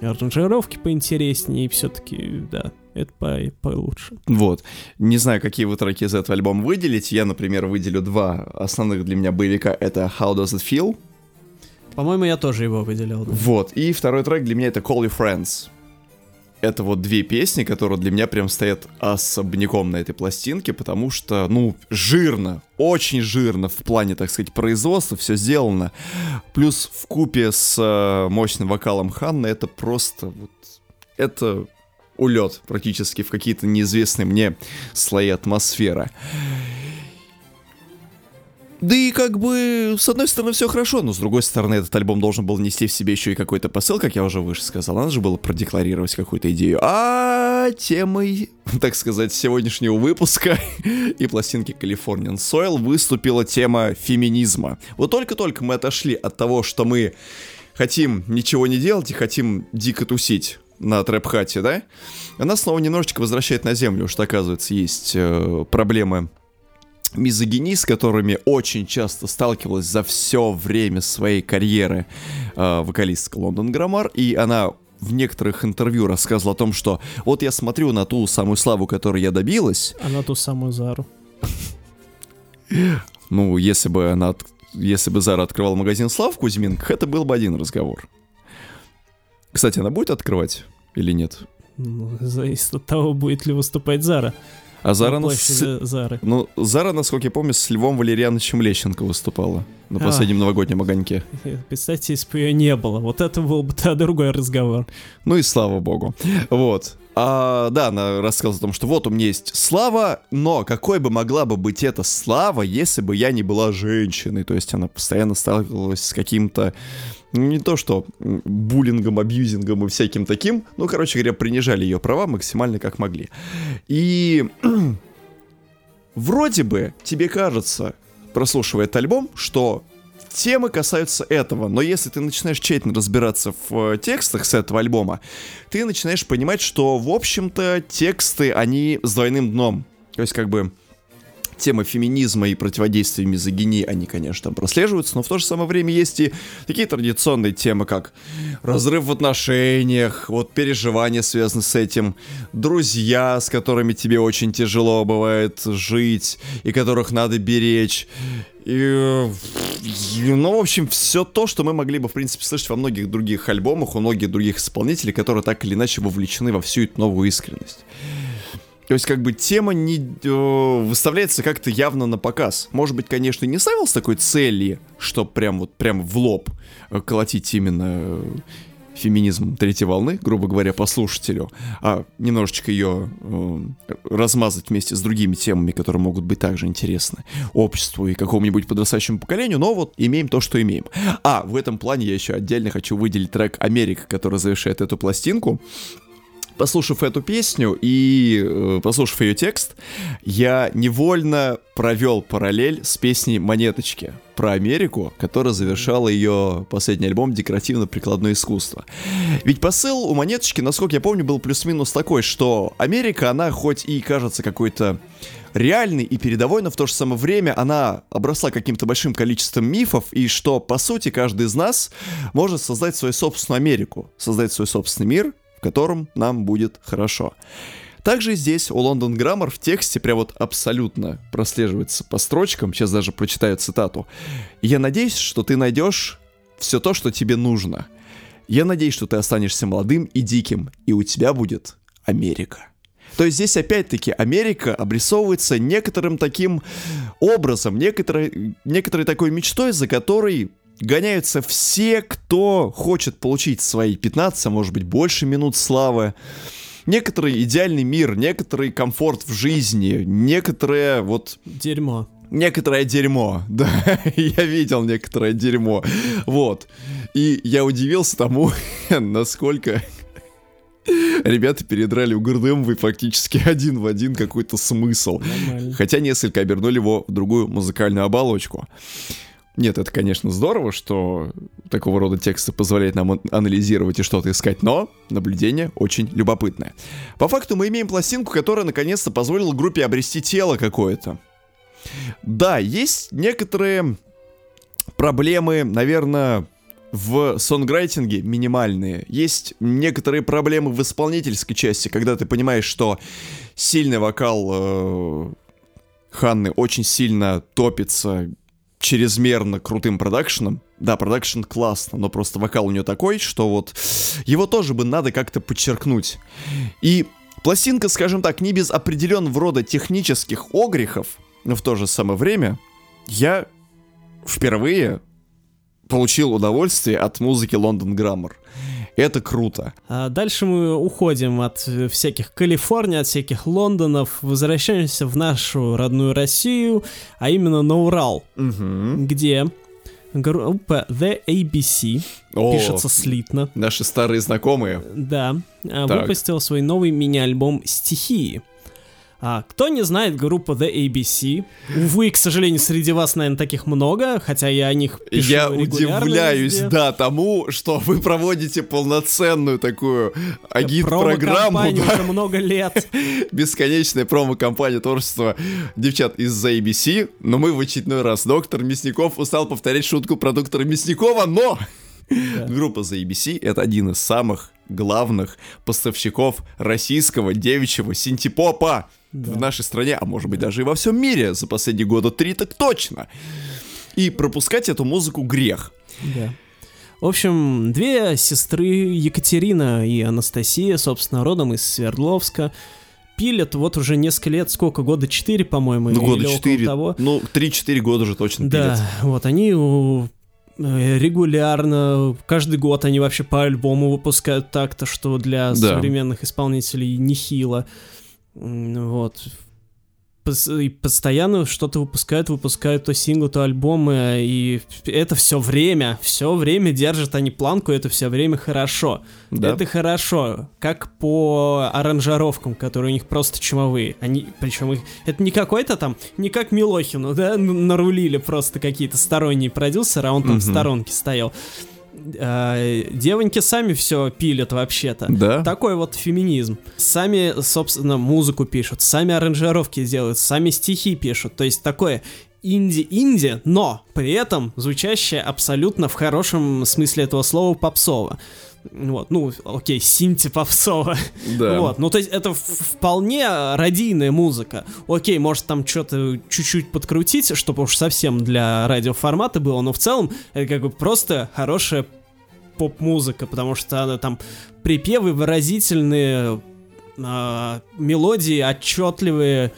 и аранжировки поинтереснее, и все-таки, да, это по получше. Вот. Не знаю, какие вы треки из этого альбома выделить. Я, например, выделю два основных для меня боевика. Это How Does It Feel? По-моему, я тоже его выделял. да. Вот. И второй трек для меня это Call Your Friends. Это вот две песни, которые для меня прям стоят особняком на этой пластинке, потому что, ну, жирно, очень жирно в плане, так сказать, производства все сделано. Плюс в купе с э, мощным вокалом Ханны это просто вот... Это улет практически в какие-то неизвестные мне слои атмосферы. Да и как бы, с одной стороны, все хорошо, но с другой стороны, этот альбом должен был нести в себе еще и какой-то посыл, как я уже выше сказал. Надо же было продекларировать какую-то идею. А темой, (laughs) так сказать, сегодняшнего выпуска (laughs) и пластинки Californian Soil выступила тема феминизма. Вот только-только мы отошли от того, что мы хотим ничего не делать и хотим дико тусить на трэп-хате, да? Она снова немножечко возвращает на землю, что, оказывается, есть э, проблемы мизогинии, с которыми очень часто сталкивалась за все время своей карьеры э, вокалистка Лондон Граммар, и она в некоторых интервью рассказывал о том, что вот я смотрю на ту самую славу, которой я добилась. А на ту самую Зару. Ну, если бы она, если бы Зара открывал магазин Слав в Кузьминках, это был бы один разговор. Кстати, она будет открывать или нет? Ну, зависит от того, будет ли выступать Зара. А Зара, на с- Зары. ну, Зара, насколько я помню, с Львом Валерьяновичем Лещенко выступала на А. последнем новогоднем огоньке. Представьте, если бы ее не было. Вот это был бы (laughs) тогда другой разговор. Ну и слава богу. Вот. А, да, она рассказывала о том, что вот у меня есть слава, но какой бы могла бы быть эта слава, если бы я не была женщиной? То есть она постоянно сталкивалась с каким-то, не то что буллингом, абьюзингом и всяким таким, ну, короче говоря, принижали ее права максимально как могли. И (clears throat) вроде бы тебе кажется, прослушивая этот альбом, что темы касаются этого, но если ты начинаешь тщательно разбираться в э, текстах с этого альбома, ты начинаешь понимать, что, в общем-то, тексты, они с двойным дном. То есть, как бы, темы феминизма и противодействия мизогинии, они, конечно, там прослеживаются, но в то же самое время есть и такие традиционные темы, как разрыв в отношениях, вот переживания связаны с этим, друзья, с которыми тебе очень тяжело бывает жить, и которых надо беречь, и, ну, в общем, все то, что мы могли бы, в принципе, слышать во многих других альбомах, у многих других исполнителей, которые так или иначе вовлечены во всю эту новую искренность. То есть, как бы, тема не э, выставляется как-то явно на показ. Может быть, конечно, не ставил такой цели, что прям вот прям в лоб э, колотить именно э, феминизм третьей волны, грубо говоря, по слушателю, а немножечко ее э, размазать вместе с другими темами, которые могут быть также интересны обществу и какому-нибудь подрастающему поколению, но вот имеем то, что имеем. А, в этом плане я еще отдельно хочу выделить трек «Америка», который завершает эту пластинку. Послушав эту песню и э, послушав ее текст, я невольно провел параллель с песней «Монеточки» про Америку, которая завершала ее последний альбом «Декоративно-прикладное искусство». Ведь посыл у «Монеточки», насколько я помню, был плюс-минус такой, что Америка, она хоть и кажется какой-то реальной и передовой, но в то же самое время она обросла каким-то большим количеством мифов, и что, по сути, каждый из нас может создать свою собственную Америку, создать свой собственный мир, котором нам будет хорошо. Также здесь у Лондон Граммар в тексте прям вот абсолютно прослеживается по строчкам, сейчас даже прочитаю цитату. «Я надеюсь, что ты найдешь все то, что тебе нужно. Я надеюсь, что ты останешься молодым и диким, и у тебя будет Америка». То есть здесь опять-таки Америка обрисовывается некоторым таким образом, некоторой, некоторой такой мечтой, за которой гоняются все, кто хочет получить свои 15, а может быть больше минут славы. Некоторый идеальный мир, некоторый комфорт в жизни, некоторое вот Дерьмо. Некоторое дерьмо, (laughs) да, я видел некоторое дерьмо, вот. И я удивился тому, (laughs) насколько ребята передрали у Гордемовой фактически (laughs) один в один какой-то смысл. Нормально. Хотя несколько обернули его в другую музыкальную оболочку. Нет, это, конечно, здорово, что такого рода тексты позволяют нам ан- анализировать и что-то искать, но наблюдение очень любопытное. По факту мы имеем пластинку, которая наконец-то позволила группе обрести тело какое-то. Да, есть некоторые проблемы, наверное, в сонграйтинге минимальные. Есть некоторые проблемы в исполнительской части, когда ты понимаешь, что сильный вокал э, Ханны очень сильно топится чрезмерно крутым продакшеном. Да, продакшн классно, но просто вокал у нее такой, что вот его тоже бы надо как-то подчеркнуть. И пластинка, скажем так, не без определенного рода технических огрехов, но в то же самое время я впервые получил удовольствие от музыки Лондон Граммар. Это круто. А дальше мы уходим от всяких Калифорний, от всяких Лондонов, возвращаемся в нашу родную Россию, а именно на Урал, где группа The ABC, О, пишется слитно, Наши старые знакомые. да, а, Так. выпустил свой новый мини-альбом «Стихии». А, кто не знает группу The ABC, увы, к сожалению, среди вас, наверное, таких много, хотя я о них пишу Я удивляюсь, везде. да, тому, что вы проводите полноценную такую агит-программу, да, уже много лет. (laughs) бесконечная промо-компания творчества девчат из ABC, но мы в очередной раз, доктор Мясников устал повторять шутку про доктора Мясникова, но группа The ABC — это один из самых главных поставщиков российского девичьего синтепопа Да. в нашей стране, а может быть даже и во всем мире за последние года три так точно. И пропускать эту музыку грех. Да. В общем, две сестры, Екатерина и Анастасия, собственно, родом из Свердловска, пилят вот уже несколько лет, сколько, года четыре, по-моему, Ну, или года четыре. того. Ну, 3-4 года уже точно Да, пилят. вот они э, регулярно, каждый год они вообще по альбому выпускают так-то, что для Да. современных исполнителей нехило. Вот. И постоянно что-то выпускают, выпускают то синглы, то альбомы, и это все время, все время держат они планку, это все время хорошо. Да. Это хорошо, как по аранжировкам, которые у них просто чумовые. Они, причем их, это не какой-то там, не как Милохину, да, н- нарулили просто какие-то сторонние продюсеры, а он там в Мгм. сторонке стоял. А, девоньки сами все пилят вообще-то. Да? Такой вот феминизм. Сами, собственно, музыку пишут, сами аранжировки делают, сами стихи пишут. То есть такое инди-инди, но при этом звучащее абсолютно в хорошем смысле этого слова попсово. Вот, ну, окей, синти попсово. Да. Вот, ну то есть это вполне радийная музыка. Окей, может там что-то чуть-чуть подкрутить, чтобы уж совсем для радиоформата было, но в целом это как бы просто хорошая поп-музыка, потому что она там припевы выразительные, а, мелодии отчетливые,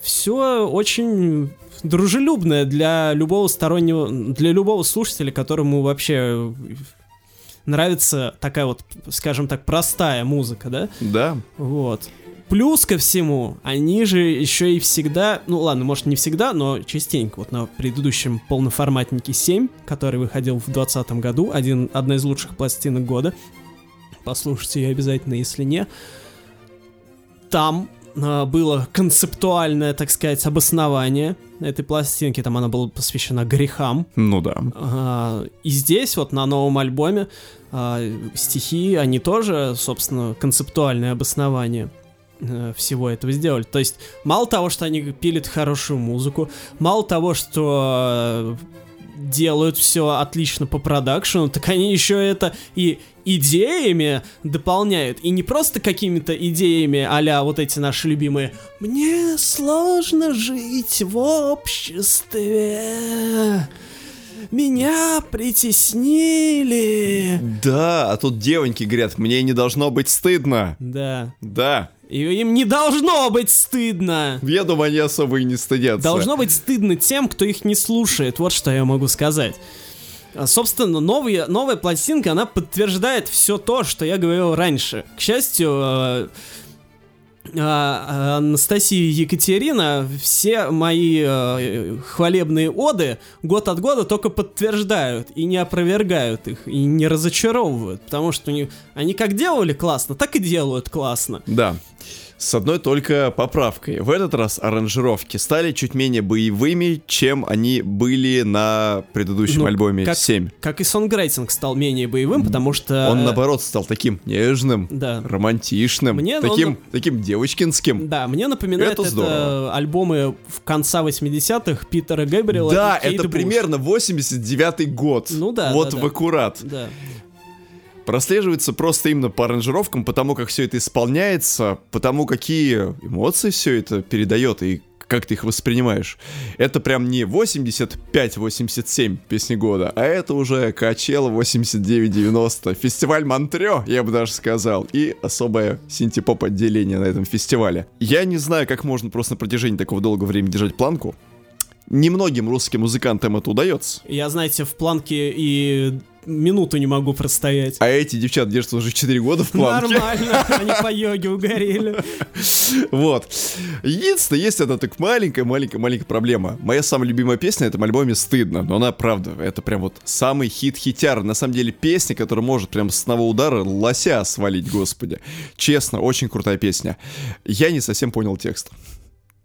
все очень дружелюбное для любого стороннего, для любого слушателя, которому вообще нравится такая вот, скажем так, простая музыка, да? Да. Вот. Плюс ко всему, они же еще и всегда, ну ладно, может не всегда, но частенько, вот на предыдущем полноформатнике 7, который выходил в 2020 году, один, одна из лучших пластинок года, послушайте ее обязательно, если не, там а, было концептуальное, так сказать, обоснование этой пластинки, там она была посвящена грехам, Ну да. а, И здесь вот на новом альбоме а, стихи, они тоже, собственно, концептуальное обоснование э, всего этого сделали. То есть мало того, что они пилят хорошую музыку, мало того, что э, делают все отлично по продакшену, так они еще это и идеями дополняют. И не просто какими-то идеями а вот эти наши любимые «Мне сложно жить в обществе». Меня притеснили. Да, а тут девоньки говорят, мне не должно быть стыдно. Да. Да. И им не должно быть стыдно. Я думаю, они особо и не стыдятся. Должно быть стыдно тем, кто их не слушает. Вот что я могу сказать. А, Собственно, новая, новая пластинка, она подтверждает все то, что я говорил раньше. К счастью, э, а, Анастасия Екатерина все мои хвалебные оды год от года только подтверждают и не опровергают их, и не разочаровывают, потому что они как делали классно, так и делают классно. Да. С одной только поправкой. В этот раз аранжировки стали чуть менее боевыми, чем они были на предыдущем Ну, альбоме как- 7. Как и сонграйтинг стал менее боевым, потому что... Он, э, наоборот, стал таким нежным, Да. романтичным, Мне таким, он- таким девочкинским. Да, мне напоминает Это это, здорово. альбомы в конца 80-х Питера Гэбриэла Да, и Кейт это Буш. примерно 89-й год. Ну да, Вот да, в да. аккурат. Да. Прослеживается просто именно по аранжировкам, потому как все это исполняется, потому какие эмоции все это передает и как ты их воспринимаешь. Это прям не 85-87 песни года, а это уже Качела 89-90, фестиваль Монтрё, я бы даже сказал, и особое синтепоп отделение на этом фестивале. Я не знаю, как можно просто на протяжении такого долгого времени держать планку. Немногим русским музыкантам это удается. Я, знаете, в планке и минуту не могу простоять. А эти девчата держатся уже 4 года в планке. Нормально, они по йоге угорели. (laughs) Вот. Единственное, есть одна так маленькая-маленькая-маленькая проблема. Моя самая любимая песня на этом альбоме «Стыдно», но она, правда, это прям вот самый хит-хитяр. На самом деле песня, которая может прям с одного удара лося свалить, господи. Честно, очень крутая песня. Я не совсем понял текст.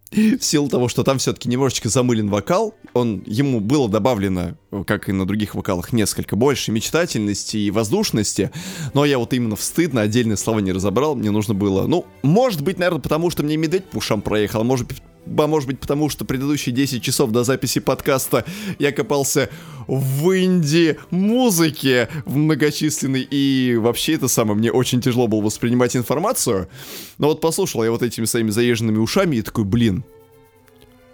(laughs) В силу того, что там все-таки немножечко замылен вокал, он, ему было добавлено, как и на других вокалах, несколько больше мечтательности и воздушности, но я вот именно в отдельные слова не разобрал, мне нужно было, ну, может быть, наверное, потому что мне медведь по ушам проехал, а может быть, а может быть потому, что предыдущие 10 часов до записи подкаста я копался в инди-музыке в многочисленной, и вообще это самое, мне очень тяжело было воспринимать информацию. Но вот послушал я вот этими своими заезженными ушами и такой, блин,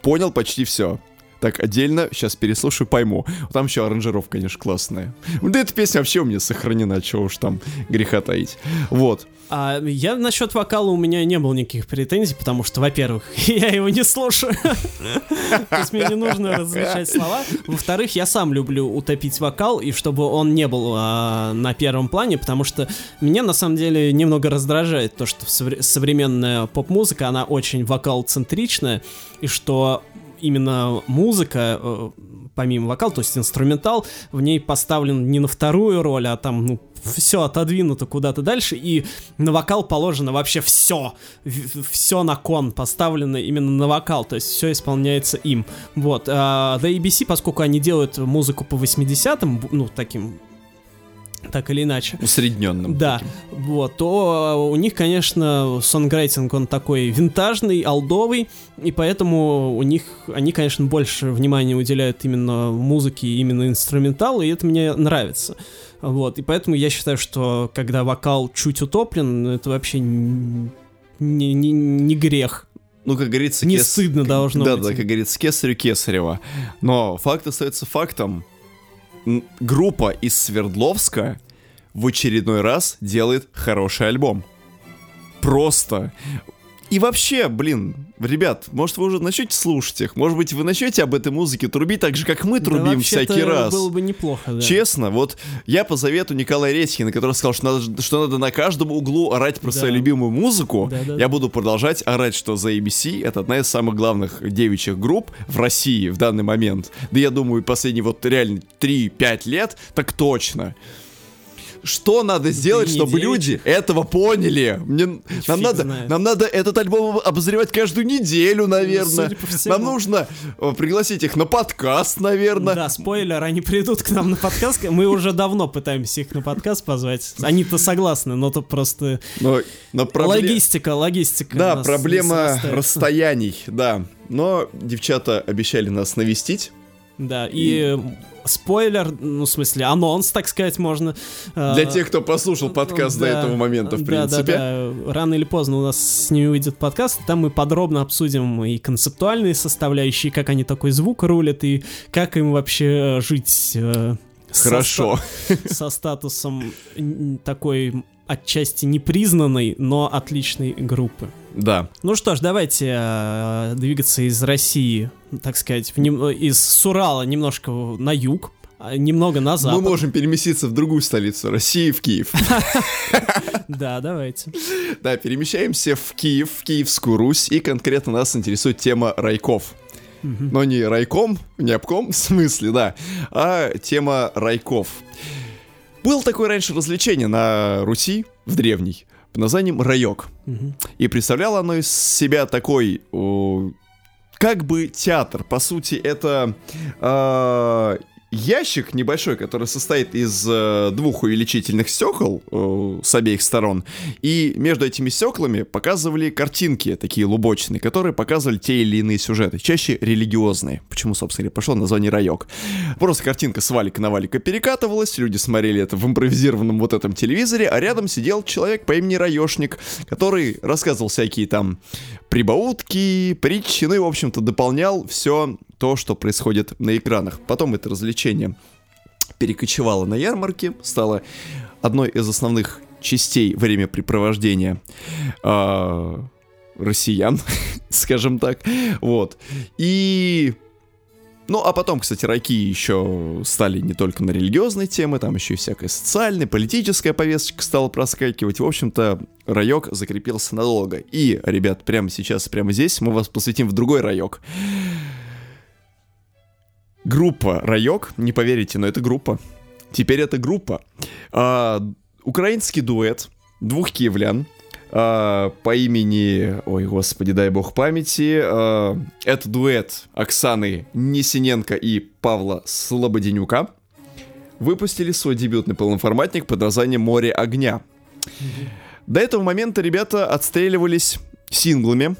понял почти все. Так, отдельно, сейчас переслушаю, пойму. Там еще аранжировка, конечно, классная. Да эта песня вообще у меня сохранена, чего уж там греха таить. Вот. А я насчет вокала у меня не было никаких претензий, потому что, во-первых, (laughs) я его не слушаю. (laughs) То есть мне не нужно различать слова. Во-вторых, я сам люблю утопить вокал, и чтобы он не был а, на первом плане, потому что меня на самом деле немного раздражает то, что современная поп-музыка, она очень вокал-центричная, и что именно музыка, э, помимо вокала, то есть инструментал, в ней поставлен не на вторую роль, а там, ну, все отодвинуто куда-то дальше, и на вокал положено вообще все, все на кон поставлено именно на вокал, то есть все исполняется им. Вот. А The ABC, поскольку они делают музыку по 80-м, ну, таким так или иначе. Усредненным. Да, таким. вот, то у них, конечно, сонграйтинг, он такой винтажный, алдовый, и поэтому у них, они, конечно, больше внимания уделяют именно музыке, именно инструменталу, и это мне нравится. Вот, и поэтому я считаю, что когда вокал чуть утоплен, это вообще не, не, не грех. Ну, как говорится, не кес... стыдно должно да, быть. Да, да, как говорится, кесарю кесарева. Но факт остается фактом группа из Свердловска в очередной раз делает хороший альбом. Просто. И вообще, блин, ребят, может вы уже начнете слушать их? Может быть вы начнете об этой музыке трубить так же, как мы трубим да, всякий раз? было бы неплохо, да. Честно, вот я по завету Николая Редькина, который сказал, что надо, что надо на каждом углу орать про да. свою любимую музыку, да, да, я буду продолжать орать, что за ABC это одна из самых главных девичьих групп в России в данный момент. Да я думаю, последние вот реально 3-5 лет, так точно. Что надо сделать, чтобы люди этого поняли? Мне, нам, надо, нам надо этот альбом обозревать каждую неделю, наверное. Ну, нам нужно э, пригласить их на подкаст, наверное. Да, спойлер, они придут к нам на подкаст. Мы уже давно пытаемся их на подкаст позвать. Они-то согласны, но то просто... Но, но проблем... Логистика, логистика. Да, проблема расстояний, да. Но девчата обещали нас навестить. Да, и, и спойлер, ну, в смысле, анонс, так сказать, можно. Для а, тех, кто послушал подкаст да, до этого момента, в принципе. Да, да, рано или поздно у нас с ними выйдет подкаст, там мы подробно обсудим и концептуальные составляющие, как они такой звук рулят, и как им вообще жить э, Хорошо. Со, со статусом такой отчасти непризнанной, но отличной группы. Да. Ну что ж, давайте э, двигаться из России, так сказать, в, из Сурала немножко на юг, а, немного на запад. Мы можем переместиться в другую столицу России, в Киев. (laughs) Да, давайте. Да, перемещаемся в Киев, в Киевскую Русь, и конкретно нас интересует тема райков. Но не райком, не обком, (laughs) в смысле, да, а тема райков. Был такое раньше развлечение на Руси, в древней, под названием райок. И представляло оно из себя такой как бы театр. По сути, это э, ящик небольшой, который состоит из э, двух увеличительных стекол э, с обеих сторон, и между этими стеклами показывали картинки такие лубочные, которые показывали те или иные сюжеты, чаще религиозные. Почему, собственно говоря, пошло название райок. Просто картинка с валика на валика перекатывалась, люди смотрели это в импровизированном вот этом телевизоре, а рядом сидел человек по имени Раешник, который рассказывал всякие там прибаутки, притчи, ну и, в общем-то, дополнял все то, что происходит на экранах. Потом это развлечение перекочевало на ярмарке, стало одной из основных частей времяпрепровождения э, россиян, (laughs) скажем так. Вот. И ну, а потом, кстати, раки еще стали не только на религиозные темы, там еще и всякая социальная, политическая повесточка стала проскакивать. В общем-то, райок закрепился надолго. И, ребят, прямо сейчас, прямо здесь мы вас посвятим в другой райок. Группа Райок, не поверите, но это группа. Теперь это группа. А, украинский дуэт двух киевлян а, по имени, ой, господи, дай бог памяти. А, это дуэт Оксаны Несиненко и Павла Слободенюка. Выпустили свой дебютный полноформатник под названием «Море огня». До этого момента ребята отстреливались синглами,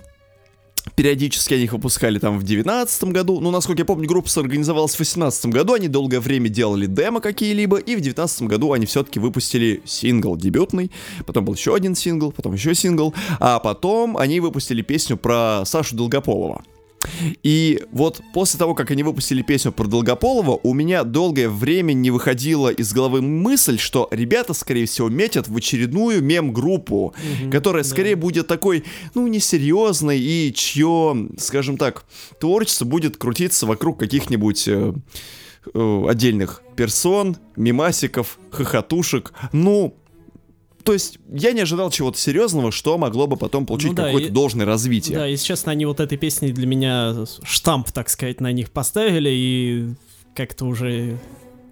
Периодически они их выпускали там в 2019 году. Ну, насколько я помню, группа организовалась в 2018 году. Они долгое время делали демо какие-либо. И в 2019 году они все-таки выпустили сингл дебютный. Потом был еще один сингл, потом еще сингл. А потом они выпустили песню про Сашу Долгополова. И вот после того, как они выпустили песню про Долгополова, у меня долгое время не выходила из головы мысль, что ребята, скорее всего, метят в очередную мем-группу, угу, которая да. скорее будет такой, ну, несерьезной и чье, скажем так, творчество будет крутиться вокруг каких-нибудь... Э, э, отдельных персон, мимасиков, хохотушек. Ну, то есть я не ожидал чего-то серьезного, что могло бы потом получить ну, да, какое-то и, должное развитие. Да, если честно, они вот этой песней для меня штамп, так сказать, на них поставили, и как-то уже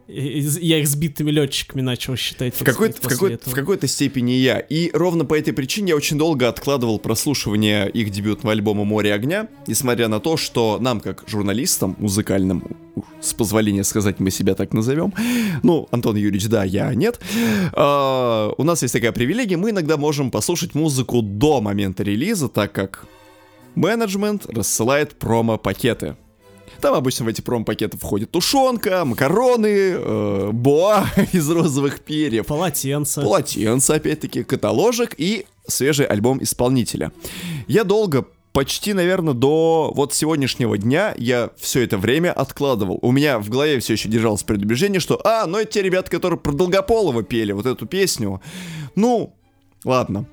я их сбитыми летчиками начал считать. В какой-то, в, какой в какой-то степени я. И ровно по этой причине я очень долго откладывал прослушивание их дебютного альбома «Море огня», несмотря на то, что нам, как журналистам музыкальным, с позволения сказать, мы себя так назовем, ну, Антон Юрьевич, да, я нет, uh, у нас есть такая привилегия, мы иногда можем послушать музыку до момента релиза, так как менеджмент рассылает промо-пакеты. Там обычно в эти пром-пакеты входит тушенка, макароны, э, боа (laughs) из розовых перьев. Полотенце. Полотенце, опять-таки, каталожек и свежий альбом исполнителя. Я долго почти, наверное, до вот сегодняшнего дня я все это время откладывал. У меня в голове все еще держалось предубеждение, что, а, ну это те ребята, которые про Долгополова пели вот эту песню. Ну, ладно.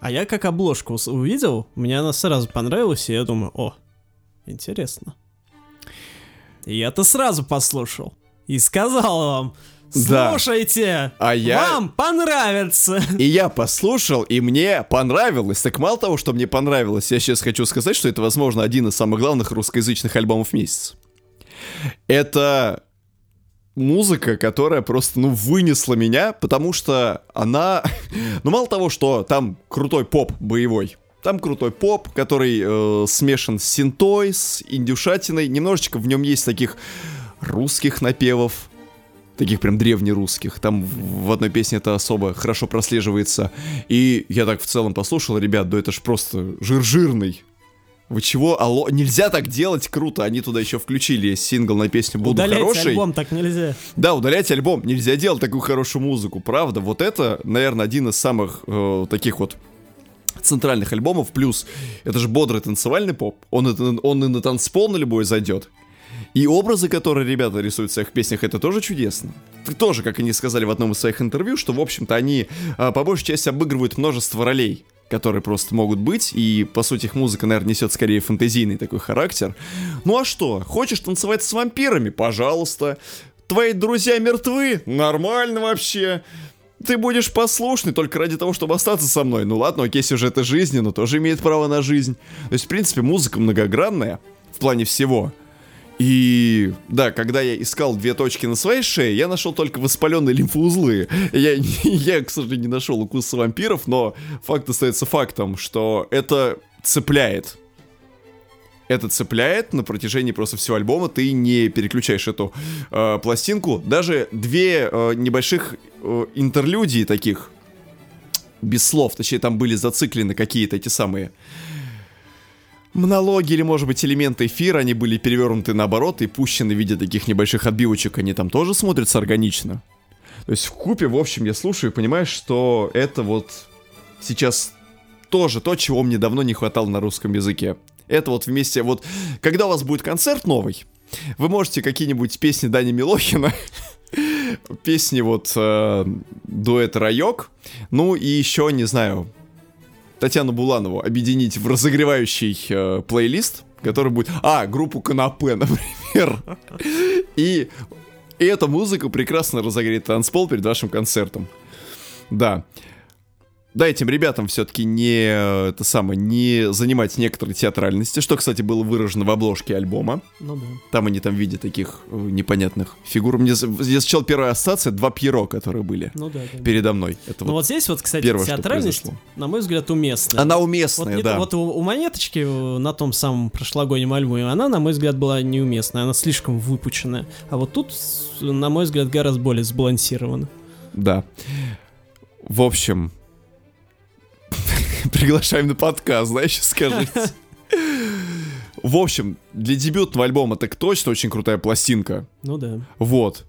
А я как обложку увидел, мне она сразу понравилась, и я думаю, о, интересно. Я-то сразу послушал. И сказал вам, Слушайте, да. а я... вам понравится. (laughs) И я послушал, и мне понравилось. Так мало того, что мне понравилось, я сейчас хочу сказать, что это, возможно, один из самых главных русскоязычных альбомов месяца. Это музыка, которая просто, ну, вынесла меня, потому что она... (laughs) Ну, мало того, что там крутой поп боевой, там крутой поп, который э, смешан с синтой, с индюшатиной. Немножечко в нем есть таких русских напевов, таких прям древнерусских. Там в одной песне это особо хорошо прослеживается. И я так в целом послушал, ребят, да это ж просто жир-жирный. Вы чего? Алло, нельзя так делать, круто. Они туда еще включили сингл на песню «Буду удалять хороший». альбом так нельзя. Да, удалять альбом. Нельзя делать такую хорошую музыку, правда. Вот это, наверное, один из самых э, таких вот центральных альбомов, плюс это же бодрый танцевальный поп, он, это, он и на танцпол на любой зайдет. И образы, которые ребята рисуют в своих песнях, это тоже чудесно. Тоже, как они сказали в одном из своих интервью, что, в общем-то, они а, по большей части обыгрывают множество ролей, которые просто могут быть, и, по сути, их музыка, наверное, несет скорее фэнтезийный такой характер. Ну а что, хочешь танцевать с вампирами? Пожалуйста. Твои друзья мертвы? Нормально вообще ты будешь послушный только ради того, чтобы остаться со мной. Ну ладно, окей, сюжеты жизни, но тоже имеет право на жизнь. То есть, в принципе, музыка многогранная в плане всего. И да, когда я искал две точки на своей шее, я нашел только воспаленные лимфоузлы. Я, (laughs) я, к сожалению, не нашел укуса вампиров, но факт остается фактом, что это цепляет это цепляет на протяжении просто всего альбома, ты не переключаешь эту э, пластинку. Даже две э, небольших э, интерлюдии таких, без слов, точнее там были зациклены какие-то эти самые монологи или, может быть, элементы эфира, они были перевернуты наоборот и пущены в виде таких небольших отбивочек, они там тоже смотрятся органично. То есть в купе, в общем, я слушаю и понимаю, что это вот сейчас тоже то, чего мне давно не хватало на русском языке. Это вот вместе, вот, когда у вас будет концерт новый, вы можете какие-нибудь песни Дани Милохина, (laughs) песни вот э, дуэт Райок, ну и еще, не знаю, Татьяну Буланову объединить в разогревающий э, плейлист, который будет... А, группу Канапе, (laughs) например. И, и эта музыка прекрасно разогреет танцпол перед вашим концертом. Да да, этим ребятам все-таки не это самое, не занимать некоторые театральности, что, кстати, было выражено в обложке альбома. Ну да. Там они там в виде таких э, непонятных фигур. Мне я сначала первая ассоциация два Пьеро, которые были ну, да, да. передо мной. Это ну вот, вот здесь вот, кстати, первое, театральность, на мой взгляд, уместная. Она уместная, вот, да. Вот у, у Монеточки э, на том самом прошлогоднем альбоме, она, на мой взгляд, была неуместная, она слишком выпученная. А вот тут, на мой взгляд, гораздо более сбалансирована. Да. В общем, приглашаем на подкаст, знаешь, (laughs) скажите. В общем, для дебютного альбома так точно очень крутая пластинка. Ну да. Вот.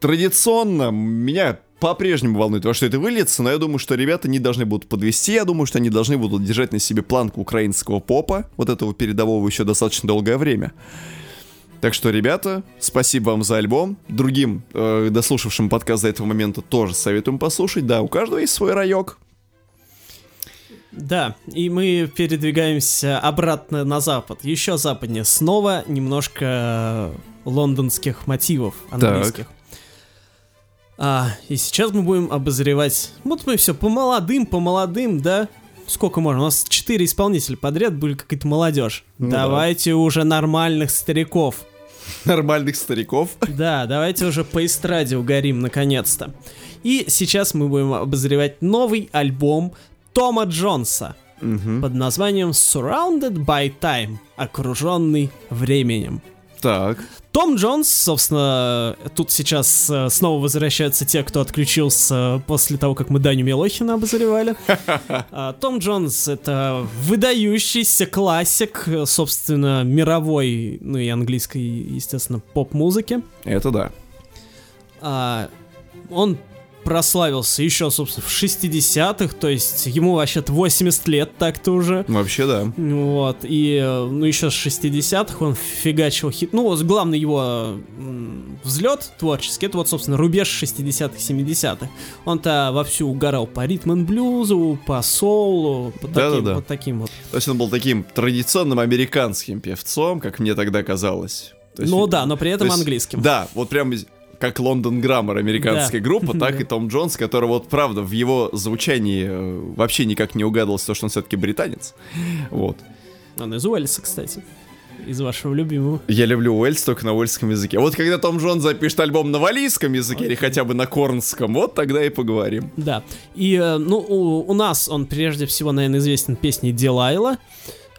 Традиционно меня по-прежнему волнует, во что это выльется, но я думаю, что ребята не должны будут подвести, я думаю, что они должны будут держать на себе планку украинского попа, вот этого передового еще достаточно долгое время. Так что, ребята, спасибо вам за альбом. Другим, э, дослушавшим подкаст до этого момента, тоже советуем послушать. Да, у каждого есть свой райок. Да, и мы передвигаемся обратно на запад, еще западнее. Снова немножко лондонских мотивов английских. А, и сейчас мы будем обозревать. Вот мы все по молодым, по молодым, да? Сколько можно? У нас четыре исполнителя подряд были какая-то молодежь. Ну да. давайте уже нормальных стариков. Нормальных стариков. Да, давайте уже по эстраде угорим наконец-то. И сейчас мы будем обозревать новый альбом Тома Джонса Мгм. под названием Surrounded by Time, окруженный временем. Так. Том Джонс, собственно, тут сейчас э, снова возвращаются те, кто отключился после того, как мы Даню Милохина обозревали. (laughs) А, Том Джонс — это выдающийся классик, э, собственно, мировой, ну и английской, естественно, поп-музыки. Это да. А, он прославился еще, собственно, в 60-х, то есть ему вообще-то 80 лет так-то уже. Вообще да. Вот, и, ну, еще с 60-х он фигачил хит. Ну, главный его взлет творческий, это вот, собственно, рубеж 60-х, 70-х. Он-то вовсю угорал по ритм блюзу, по соулу, по таким, Да-да-да. вот таким вот. То есть он был таким традиционным американским певцом, как мне тогда казалось. То есть- ну да, но при этом то есть- английским. Да, вот прям как Лондон Граммар американская Да. группа, так (laughs) и Том Джонс, который вот правда в его звучании э, вообще никак не угадывалось то, что он все-таки британец. Вот. Он из Уэльса, кстати. Из вашего любимого. Я люблю Уэльс только на уэльском языке. Вот когда Том Джонс запишет альбом на валийском языке или хотя бы на корнском, вот тогда и поговорим. Да. И, э, ну, у, у нас он прежде всего, наверное, известен песней Дилайла.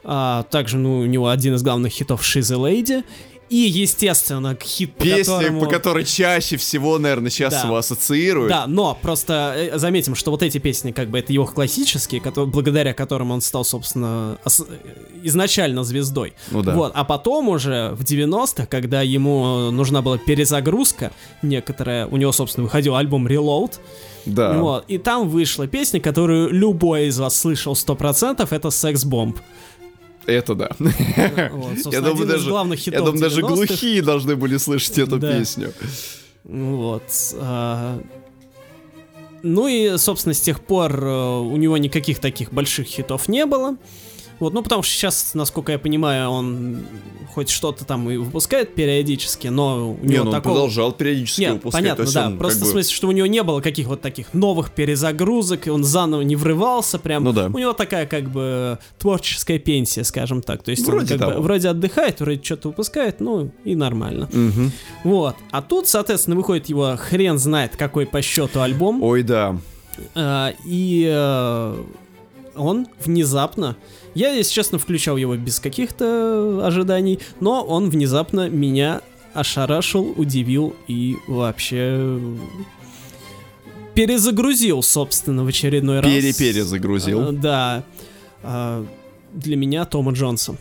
А, также, ну, у него один из главных хитов She's a Lady. И, естественно, хит, по Песня, которому... по которой чаще всего, наверное, сейчас Да. его ассоциируют. Да, но просто э, заметим, что вот эти песни, как бы, это его классические, кото- благодаря которым он стал, собственно, ос- э, изначально звездой. Ну да. Вот, а потом уже в 90-х, когда ему нужна была перезагрузка некоторая, у него, собственно, выходил альбом Reload, Да. вот, и там вышла песня, которую любой из вас слышал 100%, это «Секс Бомб». Это да. Вот, Я думаю, даже, главных я думаю, даже 90-х. глухие должны были слышать эту Да. песню. Вот. а, Ну и, собственно, с тех пор э, у него никаких таких больших хитов не было. Вот, ну потому что сейчас, насколько я понимаю, он хоть что-то там и выпускает периодически, но у Не, него ну он такого... продолжал периодически Нет, выпускать. понятно, да. он Просто как в бы- смысле, что у него не было каких вот таких новых перезагрузок, и он заново не врывался прям. Ну да. У него такая как бы творческая пенсия, скажем так. То есть Вроде он как бы того. вроде отдыхает, вроде что-то выпускает, ну и нормально. Мгм. Вот. А тут, соответственно, выходит его хрен знает какой по счету альбом. Ой, да. А, и э, он внезапно. Я, если честно, включал его без каких-то ожиданий, но он внезапно меня ошарашил, удивил и вообще перезагрузил, собственно, в очередной раз. Пере-перезагрузил. А, да. А, для меня Тома Джонса.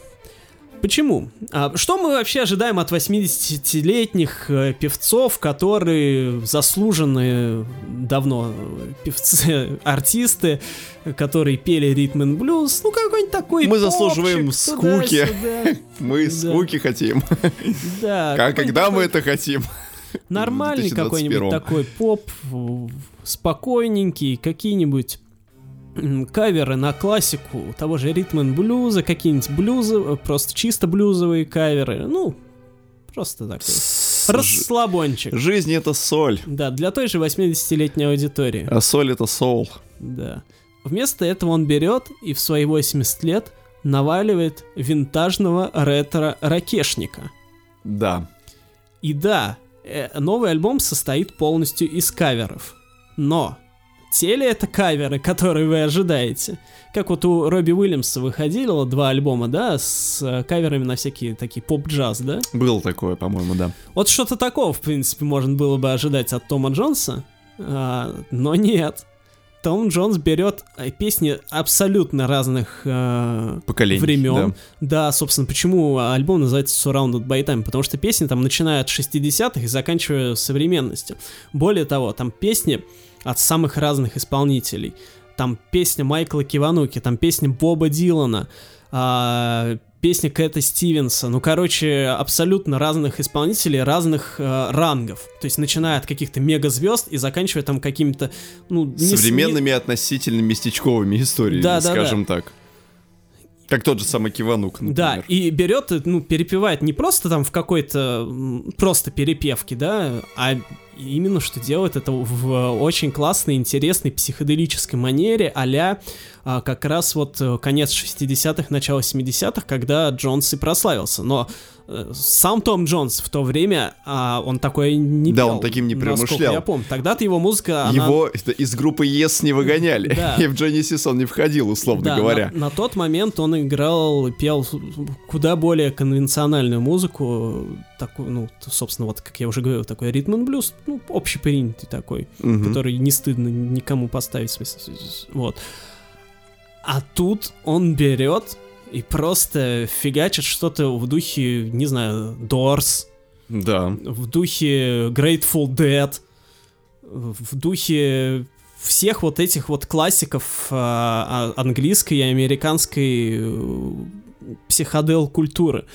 Почему? А, что мы вообще ожидаем от 80-летних э, певцов, которые заслуженные давно э, певцы, (laughs) артисты, которые пели ритм и блюз, ну какой-нибудь такой Мы попчик заслуживаем скуки. (laughs) Мы скуки хотим. Да, (laughs) А когда мы это хотим? Нормальный какой-нибудь 2021. такой поп, спокойненький, какие-нибудь каверы на классику того же ритм блюза, какие-нибудь блюзы, э, просто чисто блюзовые каверы, ну, просто такой Ж- расслабончик. Жизнь это соль, Да, для той же 80-летней аудитории. а соль это соул. Да. Вместо этого он берет и в свои 80 лет наваливает винтажного ретро-ракешника. Да. И да, э, новый альбом состоит полностью из каверов. Но те ли это каверы, которые вы ожидаете? Как вот у Робби Уильямса выходило два альбома, да, с э, каверами на всякие такие поп-джаз, да? Было такое, по-моему, да. Вот что-то такого, в принципе, можно было бы ожидать от Тома Джонса, а, но нет. Том Джонс берет э, песни абсолютно разных э, Поколений, времен. Да. собственно, почему альбом называется Surrounded by Time? Потому что песни там начиная от 60-х и заканчивая современностью. Более того, там песни от самых разных исполнителей. Там песня Майкла Кивануки, там песня Боба Дилана, э, песня Кэта Стивенса. Ну, короче, абсолютно разных исполнителей, разных э, рангов. То есть, начиная от каких-то мегазвезд и заканчивая там какими-то, ну... Современными не... относительно местечковыми историями, да, скажем да, да. так. Как тот же самый Киванук, например. Да, и берет, ну, перепевает не просто там в какой-то просто перепевке, да, а именно что делает это в очень классной, интересной, психоделической манере, а как раз вот э, конец 60-х, начало 70-х, когда Джонс и прославился. Но Э, сам Том Джонс в то время, а, он такой не Да, он таким не промышлял. я помню. Тогда-то его музыка... Его она... из группы Yes не выгоняли. Да. (laughs) И в Genesis он не входил, условно да, говоря. На, на тот момент он играл, пел куда более конвенциональную музыку, такую, ну, собственно, вот, как я уже говорил, такой ритм и блюз, ну, общепринятый такой, угу. который не стыдно никому поставить. Вот. А тут он берет и просто фигачит что-то в духе, не знаю, Doors. Да. В духе Grateful Dead. В духе всех вот этих вот классиков а, а, английской и американской э, психодел культуры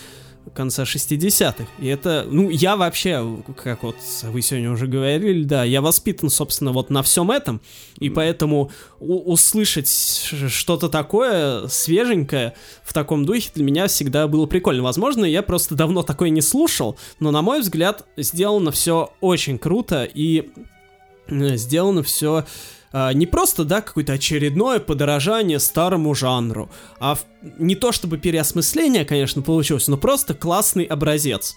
конца 60-х. И это, ну, я вообще, как вот вы сегодня уже говорили, да, я воспитан, собственно, вот на всем этом, и поэтому услышать что-то такое свеженькое в таком духе для меня всегда было прикольно. Возможно, я просто давно такое не слушал, но, на мой взгляд, сделано все очень круто, и э, сделано все не просто, да, какое-то очередное подорожание старому жанру, а в, не то чтобы переосмысление, конечно, получилось, но просто классный образец.